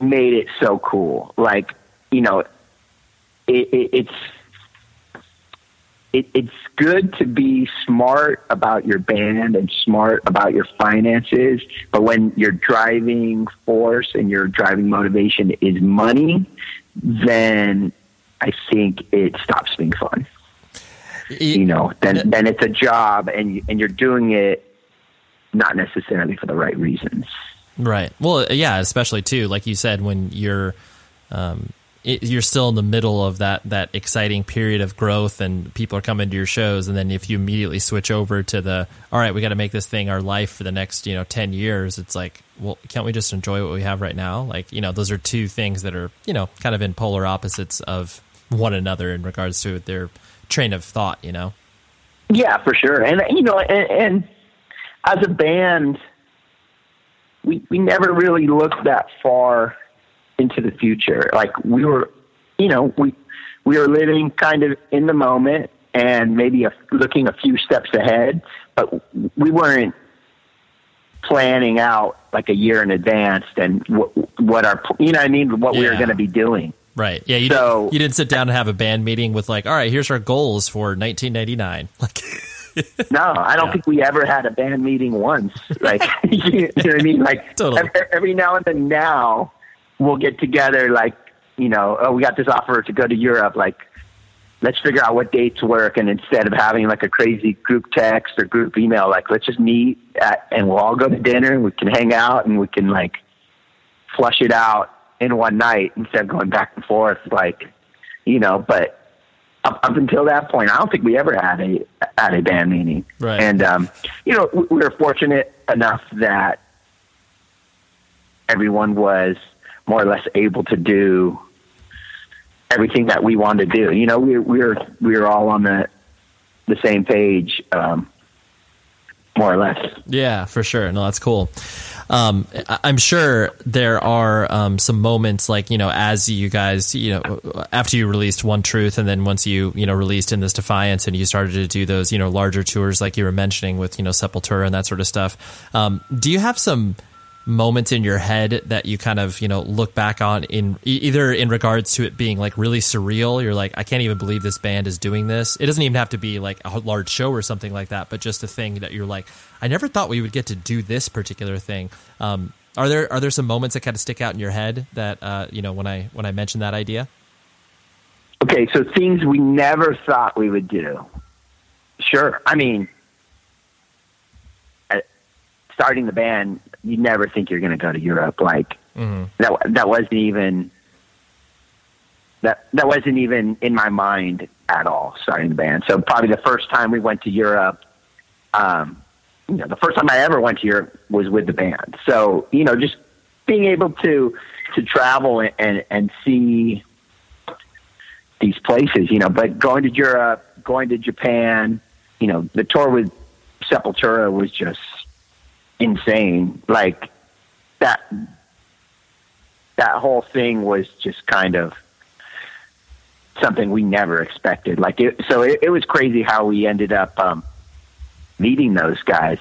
made it so cool. Like you know, it, it, it's it, it's good to be smart about your band and smart about your finances, but when your driving force and your driving motivation is money, then I think it stops being fun. You know, then then it's a job, and and you're doing it not necessarily for the right reasons. Right. Well, yeah, especially too, like you said, when you're um, it, you're still in the middle of that that exciting period of growth, and people are coming to your shows, and then if you immediately switch over to the all right, we got to make this thing our life for the next you know ten years, it's like, well, can't we just enjoy what we have right now? Like, you know, those are two things that are you know kind of in polar opposites of one another in regards to their train of thought. You know. Yeah, for sure. And you know, and, and as a band, we we never really looked that far into the future. Like we were, you know, we we were living kind of in the moment and maybe a, looking a few steps ahead, but we weren't planning out like a year in advance and what, what our you know what I mean what we were going to be doing. Right. Yeah. You, So- didn't, you didn't sit down and have a band meeting with like, all right, here's our goals for 1999. Like, No, I don't Yeah. think we ever had a band meeting once. Like, you know what I mean? Like, Totally. every, every now and then now we'll get together, like, you know, oh, we got this offer to go to Europe. Like, let's figure out what dates work. And instead of having like a crazy group text or group email, like, let's just meet at, and we'll all go to dinner and we can hang out and we can like flush it out in one night instead of going back and forth. Like, you know, but up, up until that point, I don't think we ever had a had a band meeting. Right. And um, you know, we, we were fortunate enough that everyone was more or less able to do everything that we wanted to do. You know, we we were we were all on the the same page, um, more or less. yeah, for sure. No, that's cool. Um, I'm sure there are um, some moments like you know as you guys you know after you released One Truth and then once you you know released In This Defiance and you started to do those you know larger tours like you were mentioning with you know Sepultura and that sort of stuff. Um, do you have some moments in your head that you kind of you know look back on in either in regards to it being like really surreal you're like i can't even believe this band is doing this it doesn't even have to be like a large show or something like that but just a thing that you're like i never thought we would get to do this particular thing um, are there are there some moments that kind of stick out in your head that uh, you know when i when i mentioned that idea Okay, so things we never thought we would do. Sure. I mean, starting the band, you never think you're going to go to Europe. Like that. That wasn't even. That that wasn't even in my mind at all. Starting the band. So probably the first time we went to Europe, um, you know, the first time I ever went to Europe was with the band. So you know, just being able to to travel and and, and see these places, you know, but going to Europe, going to Japan, you know, the tour with Sepultura was just insane. Like that, that whole thing was just kind of something we never expected. Like it, so it, it was crazy how we ended up, um, meeting those guys.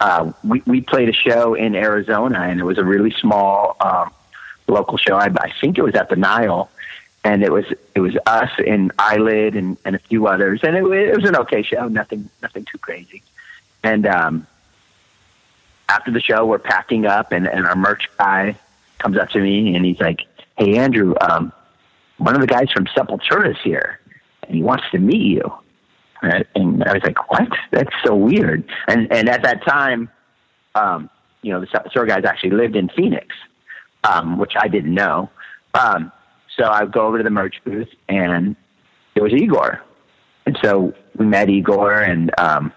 Uh, we, we played a show in Arizona and it was a really small, um, local show. I, I think it was at the Nile and it was it was us and Eyelid and, and a few others, and it, it was an okay show, nothing nothing too crazy. And um, after the show, we're packing up, and, and our merch guy comes up to me and he's like, "Hey Andrew, um, one of the guys from Sepultura is here, and he wants to meet you." And I was like, "What? That's so weird." And and at that time, um, you know, the Sepultura guys actually lived in Phoenix, um, which I didn't know. Um, so I would go over to the merch booth, and it was Igor. And so we met Igor, and um,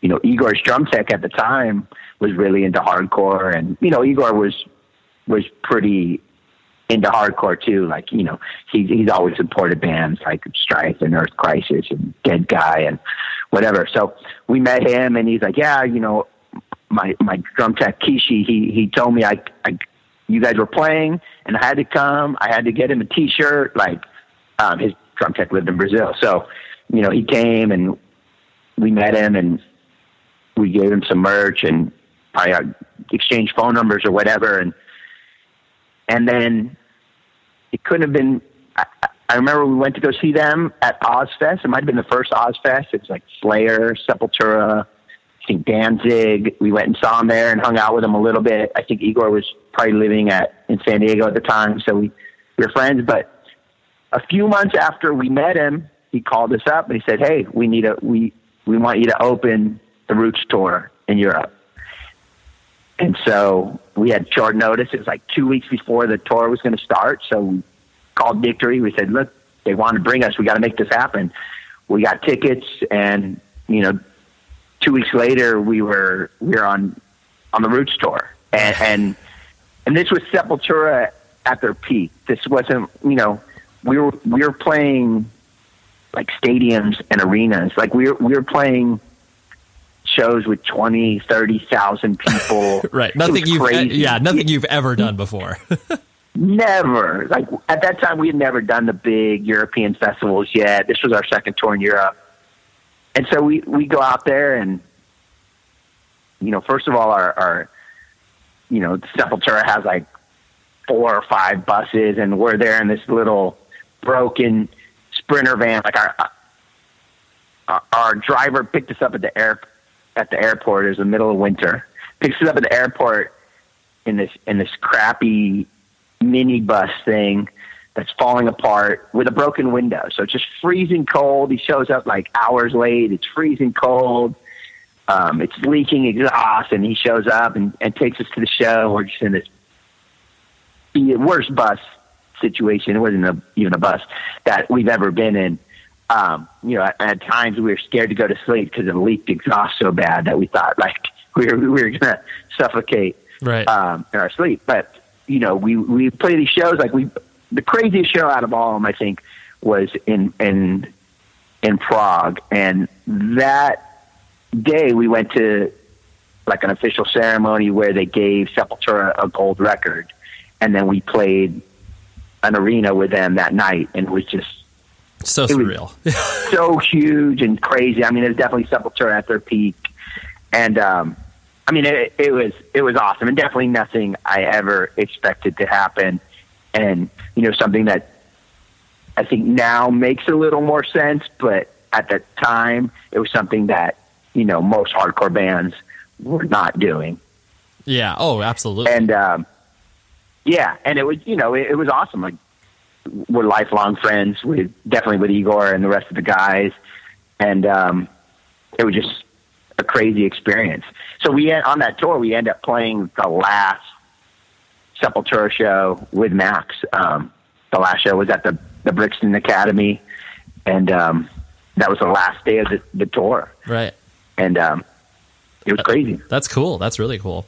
you know, Igor's drum tech at the time was really into hardcore, and you know, Igor was was pretty into hardcore too. Like you know, he's he's always supported bands like Strife and Earth Crisis and Deadguy and whatever. So we met him, and he's like, yeah, you know, my my drum tech Kishi, he he told me I I you guys were playing, and I had to come. I had to get him a T-shirt. Like um, his drum tech lived in Brazil, so you know he came and we met him and we gave him some merch and I uh, exchanged phone numbers or whatever, and and then it couldn't have been. I, I remember we went to go see them at Ozzfest. It might have been the first Ozzfest. It was like Slayer, Sepultura, I think Danzig. We went and saw him there and hung out with him a little bit. I think Igor was probably living at in San Diego at the time, so we, we were friends. But a few months after we met him, he called us up and he said, "Hey, we need a we we want you to open the Roots tour in Europe." And so we had short notice. It was like two weeks before the tour was going to start. So we called Victory. We said, "Look, they want to bring us. We got to make this happen." We got tickets, and you know, two weeks later, we were we were on on the Roots tour, and and and this was Sepultura at their peak. This wasn't you know we were we were playing like stadiums and arenas. Like we were we were playing shows with 20, 30,000 people. right. Nothing you've crazy. yeah, nothing you've ever done before. never. Like at that time we had never done the big European festivals yet. This was our second tour in Europe and so we we go out there and you know first of all our our you know Sepultura has like four or five buses and we're there in this little broken sprinter van like our our, driver picked us up at the air at the airport it was the middle of winter picks us up at the airport in this in this crappy mini bus thing that's falling apart with a broken window. So it's just freezing cold. He shows up like hours late. It's freezing cold. Um, it's leaking exhaust, and he shows up and, and takes us to the show. We're just in this the worst bus situation. It wasn't a, even a bus that we've ever been in. Um, you know, at, at times we were scared to go to sleep because it leaked exhaust so bad that we thought like we were we were gonna suffocate right. um, in our sleep. But you know, we we play these shows like we the craziest show out of all of them, I think, was in in in Prague, and that day we went to like an official ceremony where they gave Sepultura a gold record, and then we played an arena with them that night, and it was just so surreal, so huge and crazy. I mean, it was definitely Sepultura at their peak, and um, I mean, it, it was it was awesome, and definitely nothing I ever expected to happen and you know something that I think now makes a little more sense, but at the time it was something that you know most hardcore bands were not doing. Yeah. Oh, absolutely. And um, yeah, and it was you know it, it was awesome. Like we're lifelong friends with definitely with Igor and the rest of the guys, and um, it was just a crazy experience. So we on that tour we end up playing the last Sepultura show with Max. Um, the last show was at the the Brixton Academy, and um, that was the last day of the, the tour. Right. And um, it was crazy. That's cool. That's really cool.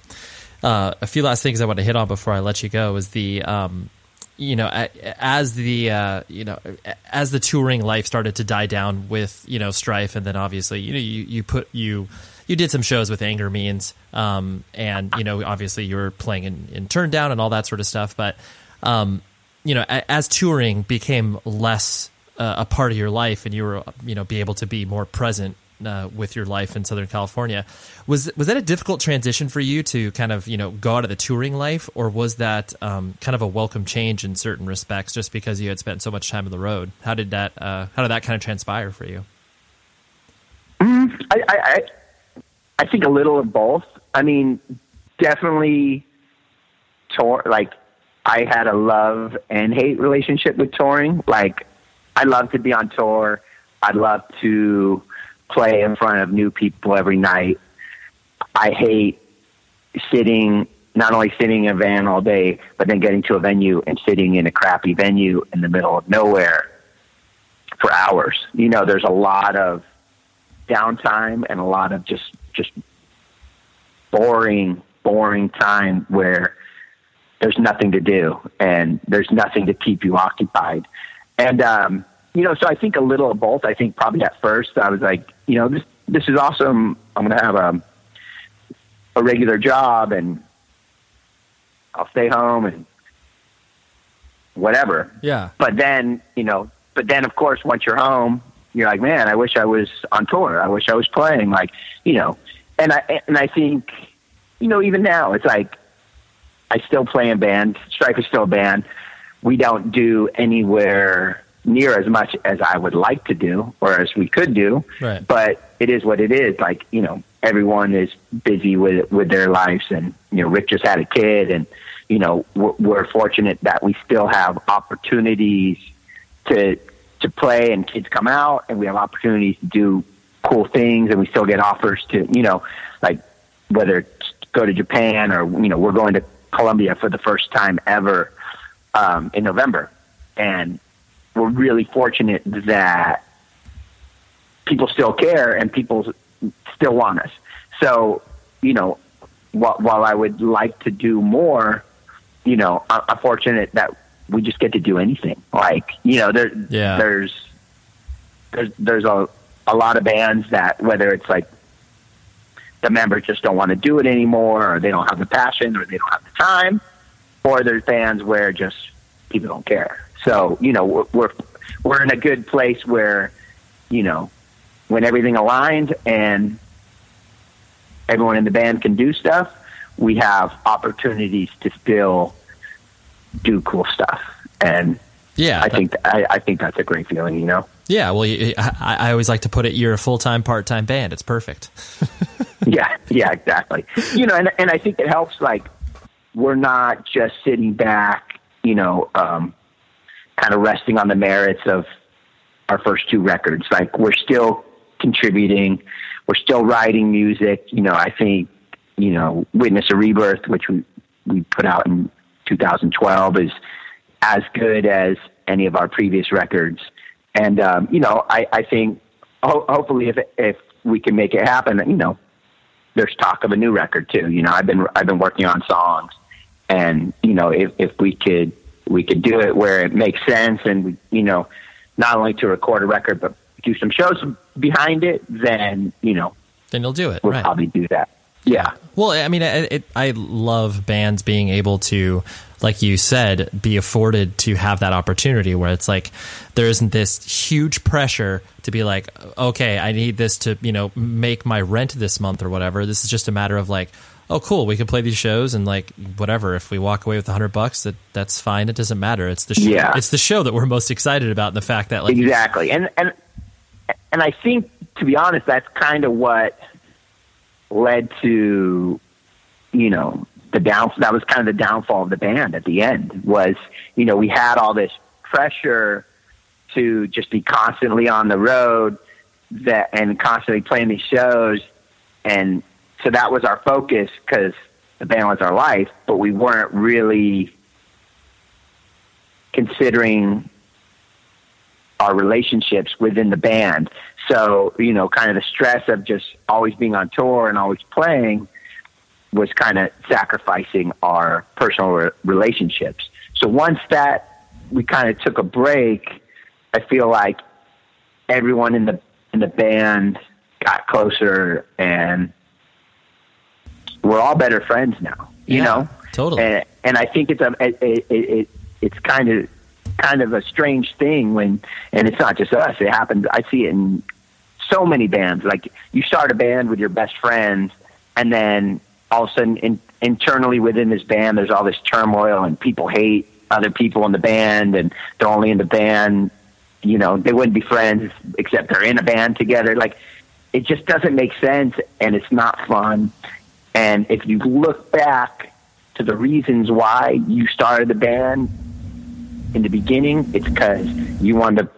Uh, a few last things I want to hit on before I let you go is the, um, you know, as the uh, you know as the touring life started to die down with you know strife, and then obviously you know you you put you you did some shows with Anger Means, um, and you know, obviously you were playing in, in Turn Down and all that sort of stuff. But um, you know, as touring became less uh, a part of your life, and you were you know be able to be more present uh, with your life in Southern California, was was that a difficult transition for you to kind of you know go out of the touring life, or was that um, kind of a welcome change in certain respects, just because you had spent so much time on the road? How did that uh, how did that kind of transpire for you? Mm, I, I, I think a little of both. I mean, definitely tour like I had a love and hate relationship with touring. Like I love to be on tour. I love to play in front of new people every night. I hate sitting not only sitting in a van all day, but then getting to a venue and sitting in a crappy venue in the middle of nowhere for hours. You know, there's a lot of downtime and a lot of just just boring, boring time where there's nothing to do and there's nothing to keep you occupied. And, um, you know, so I think a little of both. I think probably at first I was like, you know, this, this is awesome. I'm going to have a, a regular job and I'll stay home and whatever. Yeah. But then, you know, but then of course, once you're home, you're like, man, I wish I was on tour. I wish I was playing like, you know, and I, and I think, you know, even now it's like, I still play in band. Strife is still a band. We don't do anywhere near as much as I would like to do or as we could do. Right. But it is what it is. Like, you know, everyone is busy with with their lives and you know, Rick just had a kid and you know, we're, we're fortunate that we still have opportunities to to play and kids come out and we have opportunities to do cool things and we still get offers to, you know, like whether it's go to Japan or you know, we're going to Colombia for the first time ever um, in November, and we're really fortunate that people still care and people still want us. So, you know, while, while I would like to do more, you know, I, I'm fortunate that we just get to do anything. Like, you know, there, Yeah. there's, there's, there's a, a lot of bands that whether it's like the members just don't want to do it anymore or they don't have the passion or they don't have the time or there's bands where just people don't care so you know we're we're, we're in a good place where you know when everything aligns and everyone in the band can do stuff we have opportunities to still do cool stuff and Yeah. i think I, I think that's a great feeling you know yeah. Well, I, I always like to put it, you're a full time, part time band. It's perfect. yeah, yeah, exactly. You know, and and I think it helps. Like, we're not just sitting back, you know, um, kind of resting on the merits of our first two records. Like, we're still contributing, we're still writing music. You know, I think, you know, Witness a Rebirth, which we we put out in 2012, is as good as any of our previous records. And um, you know, I, I think ho- hopefully if if we can make it happen, you know, there's talk of a new record too. You know, I've been I've been working on songs, and you know, if if we could we could do it where it makes sense, and we, you know, not only to record a record but do some shows behind it, then you know, Then you'll do it. we'll right. probably do that. Yeah, Well, I mean, it, it, I love bands being able to, like you said, be afforded to have that opportunity where it's like there isn't this huge pressure to be like, okay, I need this to, you know, make my rent this month or whatever. This is just a matter of like, oh, cool, we can play these shows and like whatever. If we walk away with a hundred bucks, that that's fine. It doesn't matter. It's the show. Yeah. It's the show that we're most excited about, and the fact that like exactly. And and and I think to be honest, that's kind of what led to you know the down. That was kind of the downfall of the band at the end. Was you know we had all this pressure to just be constantly on the road that and constantly playing these shows and so that was our focus because the band was our life but we weren't really considering our relationships within the band. So, you know, kind of the stress of just always being on tour and always playing was kind of sacrificing our personal re- relationships. So once that we kind of took a break, I feel like everyone in the in the band got closer and we're all better friends now. You Yeah, know, totally. And, and I think it's a it, it, it it's kind of kind of a strange thing when and it's not just us. It happens. I see it in so many bands. Like you start a band with your best friends, and then all of a sudden, in, internally within this band, there's all this turmoil, and people hate other people in the band, and they're only in the band. You know, they wouldn't be friends except they're in a band together. Like it just doesn't make sense, and it's not fun. And if you look back to the reasons why you started the band in the beginning, it's because you wanted to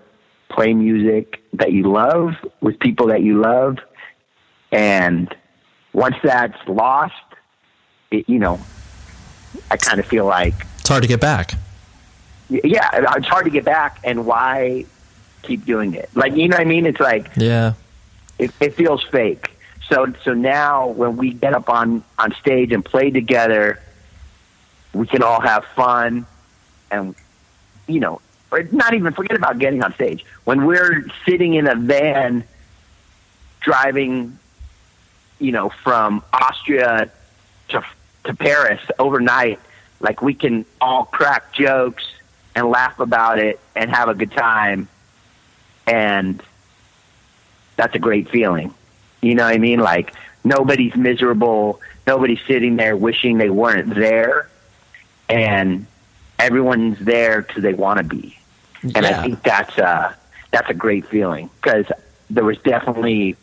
play music that you love with people that you love. And once that's lost, it, you know, I kind of feel like, it's hard to get back. yeah, it's hard to get back. And why keep doing it? Like, you know what I mean? It's like, Yeah. it, it feels fake. So so now when we get up on on stage and play together, we can all have fun, and you know, or not even forget about getting on stage. When we're sitting in a van driving, you know, from Austria to to Paris overnight, like we can all crack jokes and laugh about it and have a good time, and that's a great feeling. You know what I mean? Like nobody's miserable. Nobody's sitting there wishing they weren't there, and everyone's there because they want to be. And Yeah. I think that's uh that's a great feeling because there was definitely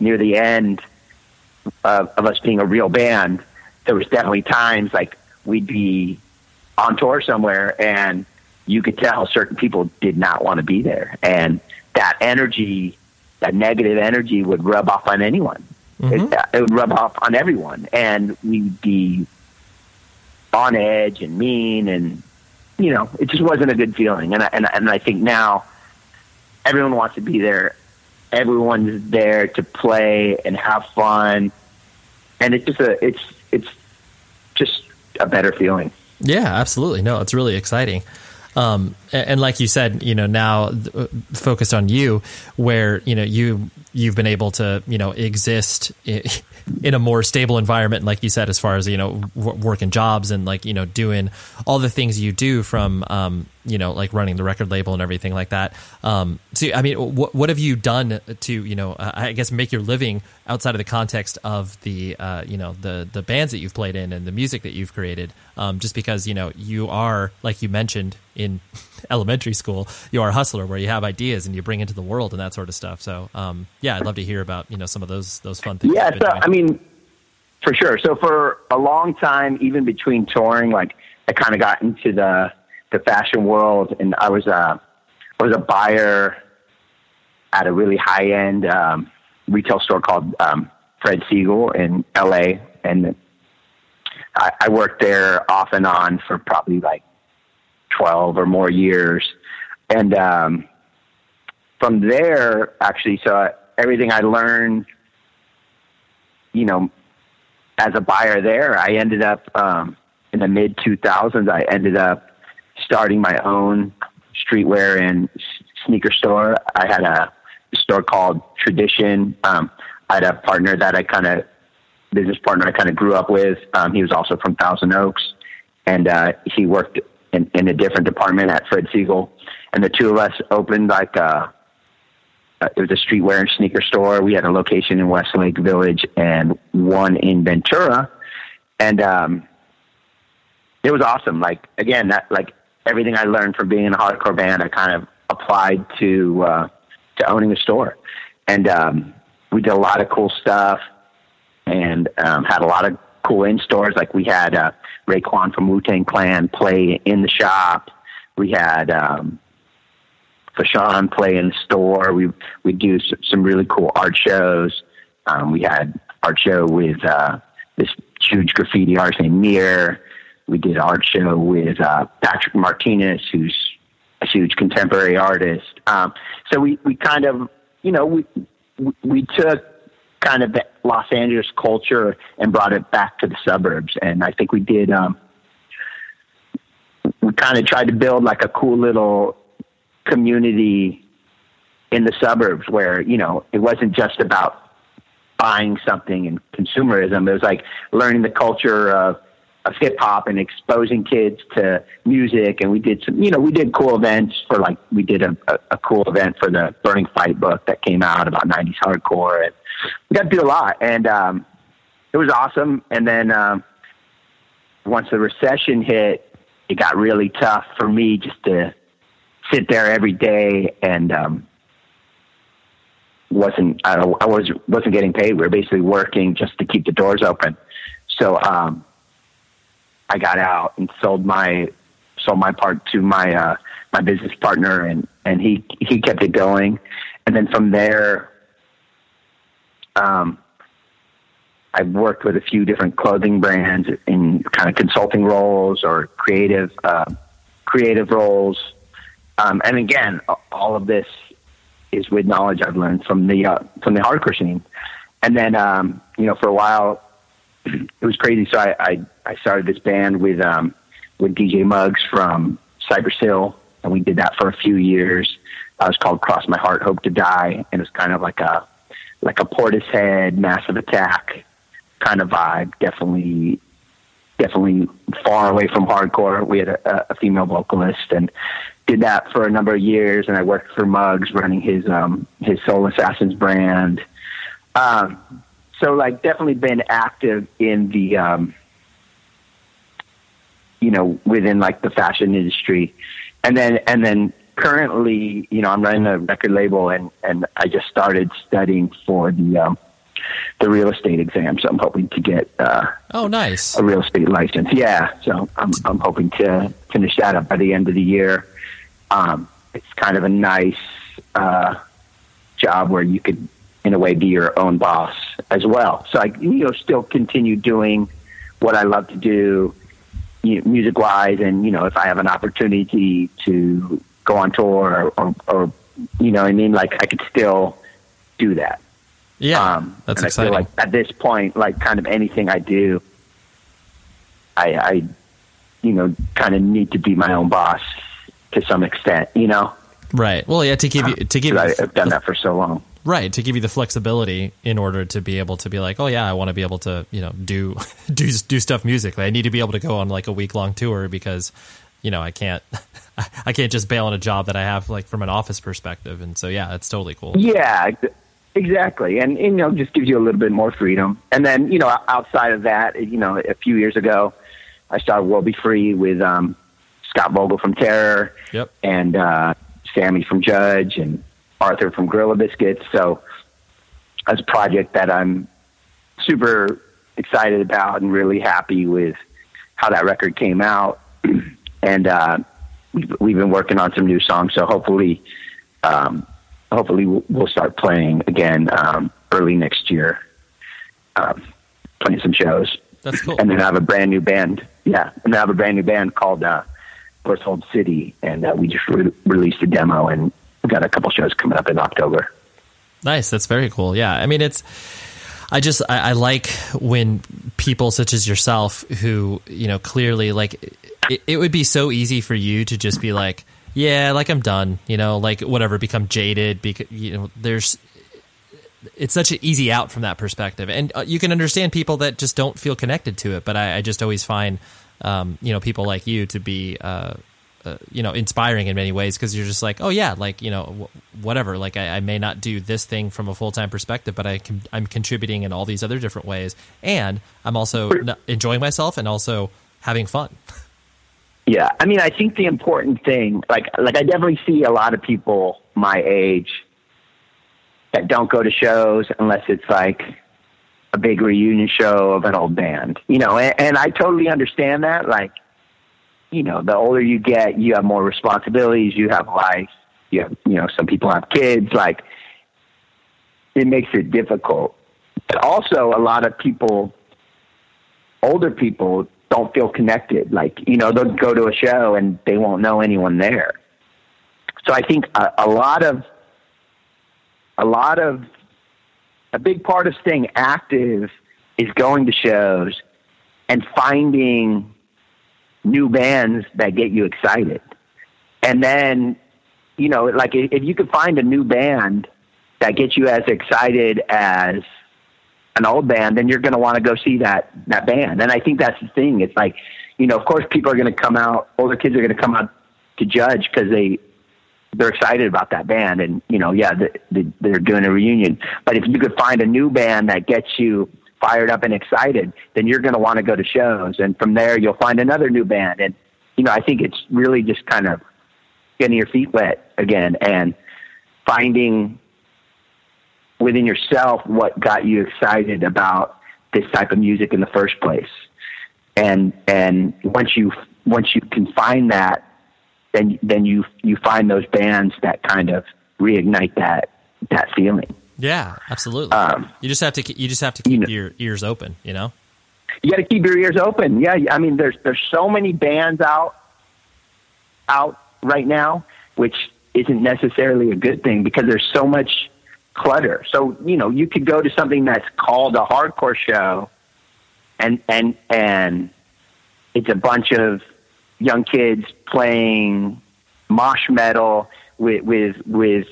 near the end of, of us being a real band, there was definitely times like we'd be on tour somewhere and you could tell certain people did not want to be there, and that energy, that negative energy, would rub off on anyone. Mm-hmm. It, uh, it would rub off on everyone, and we'd be on edge and mean, and you know, it just wasn't a good feeling. And I, and and I think now everyone wants to be there. Everyone's there to play and have fun, and it's just a it's it's just a better feeling. Yeah, absolutely. No, it's really exciting. Um, and, like you said, you know, now uh, focused on you, where you know you you've been able to you know exist in a more stable environment, like you said, as far as you know working jobs and like you know doing all the things you do from um, you know like running the record label and everything like that. Um, so I mean, what what have you done to you know uh, I guess make your living outside of the context of the uh, you know the the bands that you've played in and the music that you've created? Um, just because you know you are like you mentioned in elementary school, you are a hustler where you have ideas and you bring into the world and that sort of stuff. So um, yeah, I'd love to hear about you know some of those those fun things. Yeah, so doing. I mean, for sure. So for a long time, even between touring, like I kind of got into the the fashion world, and I was a I was a buyer at a really high end um, retail store called um, Fred Segal in L.A. and I, I worked there off and on for probably like twelve or more years, and um, from there, actually, so everything I learned you know, as a buyer there, I ended up um, in the mid 2000s. I ended up starting my own streetwear and sneaker store. I had a store called Tradition. Um, I had a partner that I kind of business partner I kind of grew up with. Um, he was also from Thousand Oaks, and uh, he worked in, in a different department at Fred Segal. And the two of us opened like a uh, it was a streetwear and sneaker store. We had a location in Westlake Village and one in Ventura, and um, it was awesome. Like again, that like everything I learned from being in a hardcore band, I kind of applied to uh, to owning a store, and um, we did a lot of cool stuff, and um, had a lot of cool in stores. Like we had uh, Raekwon from Wu Tang Clan play in the shop. We had um, Fashawn play in the store. We we do some really cool art shows. Um, we had art show with uh, this huge graffiti artist named Mir. We did art show with uh, Patrick Martinez, who's a huge contemporary artist. Um, so we we kind of you know we we- took kind of the Los Angeles culture and brought it back to the suburbs, and I think we did. Um, we kind of tried to build like a cool little community in the suburbs where you know it wasn't just about buying something and consumerism. It was like learning the culture of of hip hop and exposing kids to music. And we did some, you know, we did cool events for like we did a, a, a cool event for the Burning Fight book that came out about '90s hardcore, and we got to do a lot. And um, it was awesome. And then um, once the recession hit, it got really tough for me just to sit there every day and um, wasn't I, I was wasn't getting paid. We were basically working just to keep the doors open. So um, I got out and sold my sold my part to my uh, my business partner, and and he he kept it going. And then from there, um, I worked with a few different clothing brands in kind of consulting roles or creative uh, creative roles. Um, and again, all of this is with knowledge I've learned from the uh, from the hardcore scene. and then um, you know for a while it was crazy. So I I, I started this band with um, with DJ Muggs from Cypress Hill, and we did that for a few years. Uh, it was called Cross My Heart, Hope to Die, and it was kind of like a like a Portishead, Massive Attack kind of vibe. Definitely, definitely far away from hardcore. We had a, a female vocalist and did that for a number of years. And I worked for Muggs, running his um, his Soul Assassins brand. Um, so like definitely been active in the um, you know within like the fashion industry, and then and then currently you know I'm running a record label and and I just started studying for the um, the real estate exam, so I'm hoping to get uh, oh nice a real estate license. Yeah, so I'm I'm hoping to finish that up by the end of the year. Um, it's kind of a nice uh, job where you could in a way be your own boss as well. So I you know still continue doing what I love to do you know, music wise and you know if I have an opportunity to go on tour or, or, or you know I mean like I could still do that. Yeah, um, that's exciting. I feel like at this point, like kind of anything I do, I, I you know, kind of need to be my own boss to some extent, you know. Right. Well, yeah. To give you to give you, I, have done that for so long. Right. To give you the flexibility in order to be able to be like, oh yeah, I want to be able to you know do do do stuff musically. I need to be able to go on like a week long tour because you know I can't I can't just bail on a job that I have like from an office perspective. And so yeah, it's totally cool. Yeah. Exactly, and, and you know, just gives you a little bit more freedom. And then you know, outside of that, you know, a few years ago, I started World Be Free with um, Scott Vogel from Terror, yep. and uh, Sammy from Judge, and Arthur from Gorilla Biscuits. So that's a project that I'm super excited about and really happy with how that record came out. and uh, we've, we've been working on some new songs, so hopefully. Um, hopefully we'll start playing again um, early next year, um, playing some shows. That's cool. And then I have a brand new band. Yeah, and I have a brand new band called uh, Berthold City, and uh, we just re- released a demo, and we got a couple shows coming up in October. Nice. That's very cool. Yeah, I mean it's. I just I, I like when people such as yourself who you know clearly like it, it would be so easy for you to just be like yeah, like I'm done, you know, like whatever, become jaded because you know, there's it's such an easy out from that perspective, and uh, you can understand people that just don't feel connected to it. But I, I just always find, um, you know, people like you to be, uh, uh, you know, inspiring in many ways because you're just like, oh yeah, like you know, w- whatever. Like I, I, may not do this thing from a full time perspective, but I can, I'm contributing in all these other different ways, and I'm also enjoying myself and also having fun. Yeah, I mean, I think the important thing, like, like I definitely see a lot of people my age that don't go to shows unless it's like a big reunion show of an old band, you know, and, and I totally understand that. Like, you know, the older you get, you have more responsibilities, you have life, you have, you know, some people have kids, like, it makes it difficult. But also, a lot of people, older people, don't feel connected. Like, you know, they'll go to a show and they won't know anyone there. So I think a, a lot of, a lot of, a big part of staying active is going to shows and finding new bands that get you excited. And then, you know, like if you could find a new band that gets you as excited as an old band, then you're going to want to go see that that band. And I think that's the thing. It's like, you know, of course, people are going to come out. Older kids are going to come out to judge because they they're excited about that band, and you know, yeah, they, they're doing a reunion. But if you could find a new band that gets you fired up and excited, then you're going to want to go to shows, and from there you'll find another new band. And you know, I think it's really just kind of getting your feet wet again and finding within yourself what got you excited about this type of music in the first place. And and once you once you can find that, then then you you find those bands that kind of reignite that that feeling. Yeah, absolutely. Um, you just have to you just have to keep you know, your ears open. You know, you got to keep your ears open. Yeah, I mean, there's there's so many bands out out right now, which isn't necessarily a good thing because there's so much clutter. So you know, you could go to something that's called a hardcore show, and and and it's a bunch of young kids playing mosh metal with with with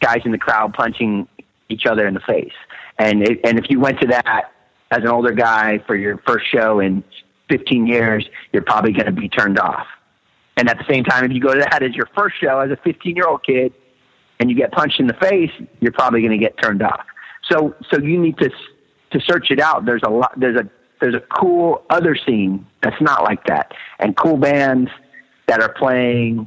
guys in the crowd punching each other in the face. And it, and if you went to that as an older guy for your first show in 15 years, you're probably going to be turned off. And at the same time, if you go to that as your first show as a 15 year old kid and you get punched in the face, you're probably going to get turned off. So, so you need to, to search it out. There's a lot, there's a, there's a cool other scene that's not like that and cool bands that are playing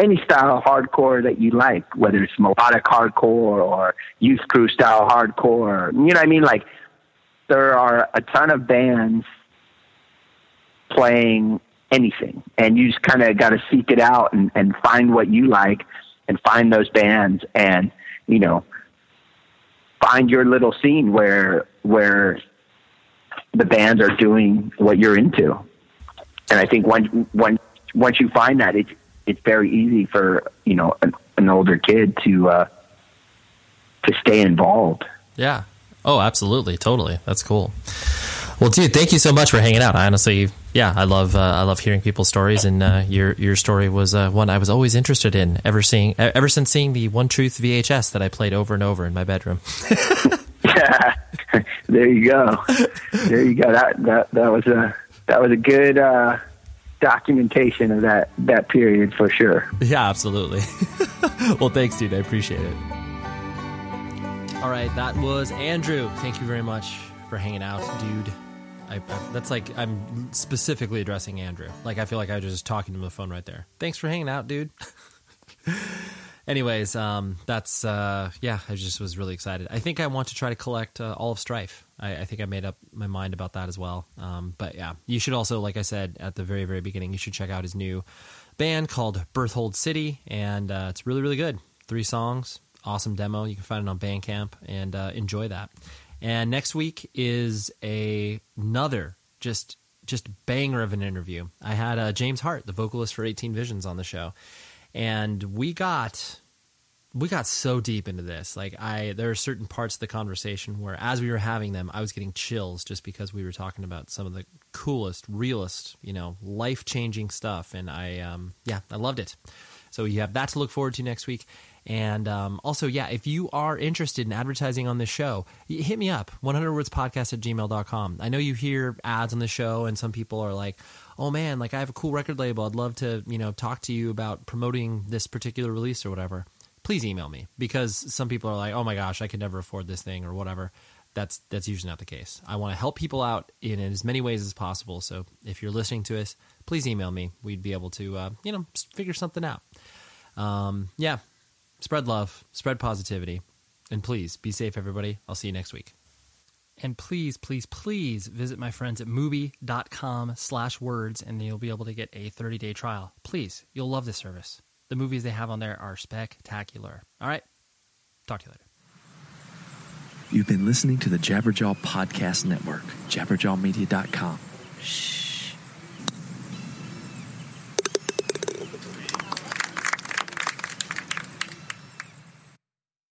any style of hardcore that you like, whether it's melodic hardcore or youth crew style hardcore. You know what I mean? Like there are a ton of bands playing anything, and you just kind of got to seek it out and, and find what you like, and find those bands, and you know, find your little scene where where the bands are doing what you're into. And I think once once once you find that, it's it's very easy for you know an, an older kid to uh, to stay involved. Yeah. Oh, absolutely, totally. That's cool. Well, dude, thank you so much for hanging out. I honestly, yeah, I love uh, I love hearing people's stories, and uh, your your story was uh, one I was always interested in. Ever seeing ever since seeing the One Truth VHS that I played over and over in my bedroom. yeah, there you go. There you go. That that that was a that was a good uh, documentation of that that period for sure. Yeah, absolutely. well, thanks, dude. I appreciate it. All right, that was Andrew. Thank you very much for hanging out, dude. I, I, that's like I'm specifically addressing Andrew. Like I feel like I was just talking to him on the phone right there. Thanks for hanging out, dude. Anyways, um, that's uh, yeah. I just was really excited. I think I want to try to collect uh, all of Strife. I, I, think I made up my mind about that as well. Um, but yeah, you should also, like I said at the very very beginning, you should check out his new band called Berthold City, and uh, it's really really good. Three songs, awesome demo. You can find it on Bandcamp and uh, enjoy that. And next week is a, another just just banger of an interview. I had uh, James Hart, the vocalist for 18 Visions, on the show, and we got we got so deep into this. Like I, there are certain parts of the conversation where, as we were having them, I was getting chills just because we were talking about some of the coolest, realest, you know, life changing stuff, and I, um, yeah, I loved it. So you have that to look forward to next week. And um, also, yeah, if you are interested in advertising on this show, hit me up, 100wordspodcast at gmail.com. I know you hear ads on the show, and some people are like, oh man, like I have a cool record label. I'd love to, you know, talk to you about promoting this particular release or whatever. Please email me because some people are like, oh my gosh, I could never afford this thing or whatever. That's that's usually not the case. I want to help people out in as many ways as possible. So if you're listening to us, please email me. We'd be able to, uh, you know, figure something out. Um, yeah, spread love, spread positivity, and please be safe, everybody. I'll see you next week. And please, please, please visit my friends at mubi.com slash words and you'll be able to get a 30 day trial. Please, you'll love this service. The movies they have on there are spectacular. All right. Talk to you later. You've been listening to the Jabberjaw Podcast Network, jabberjawmedia.com. Shh.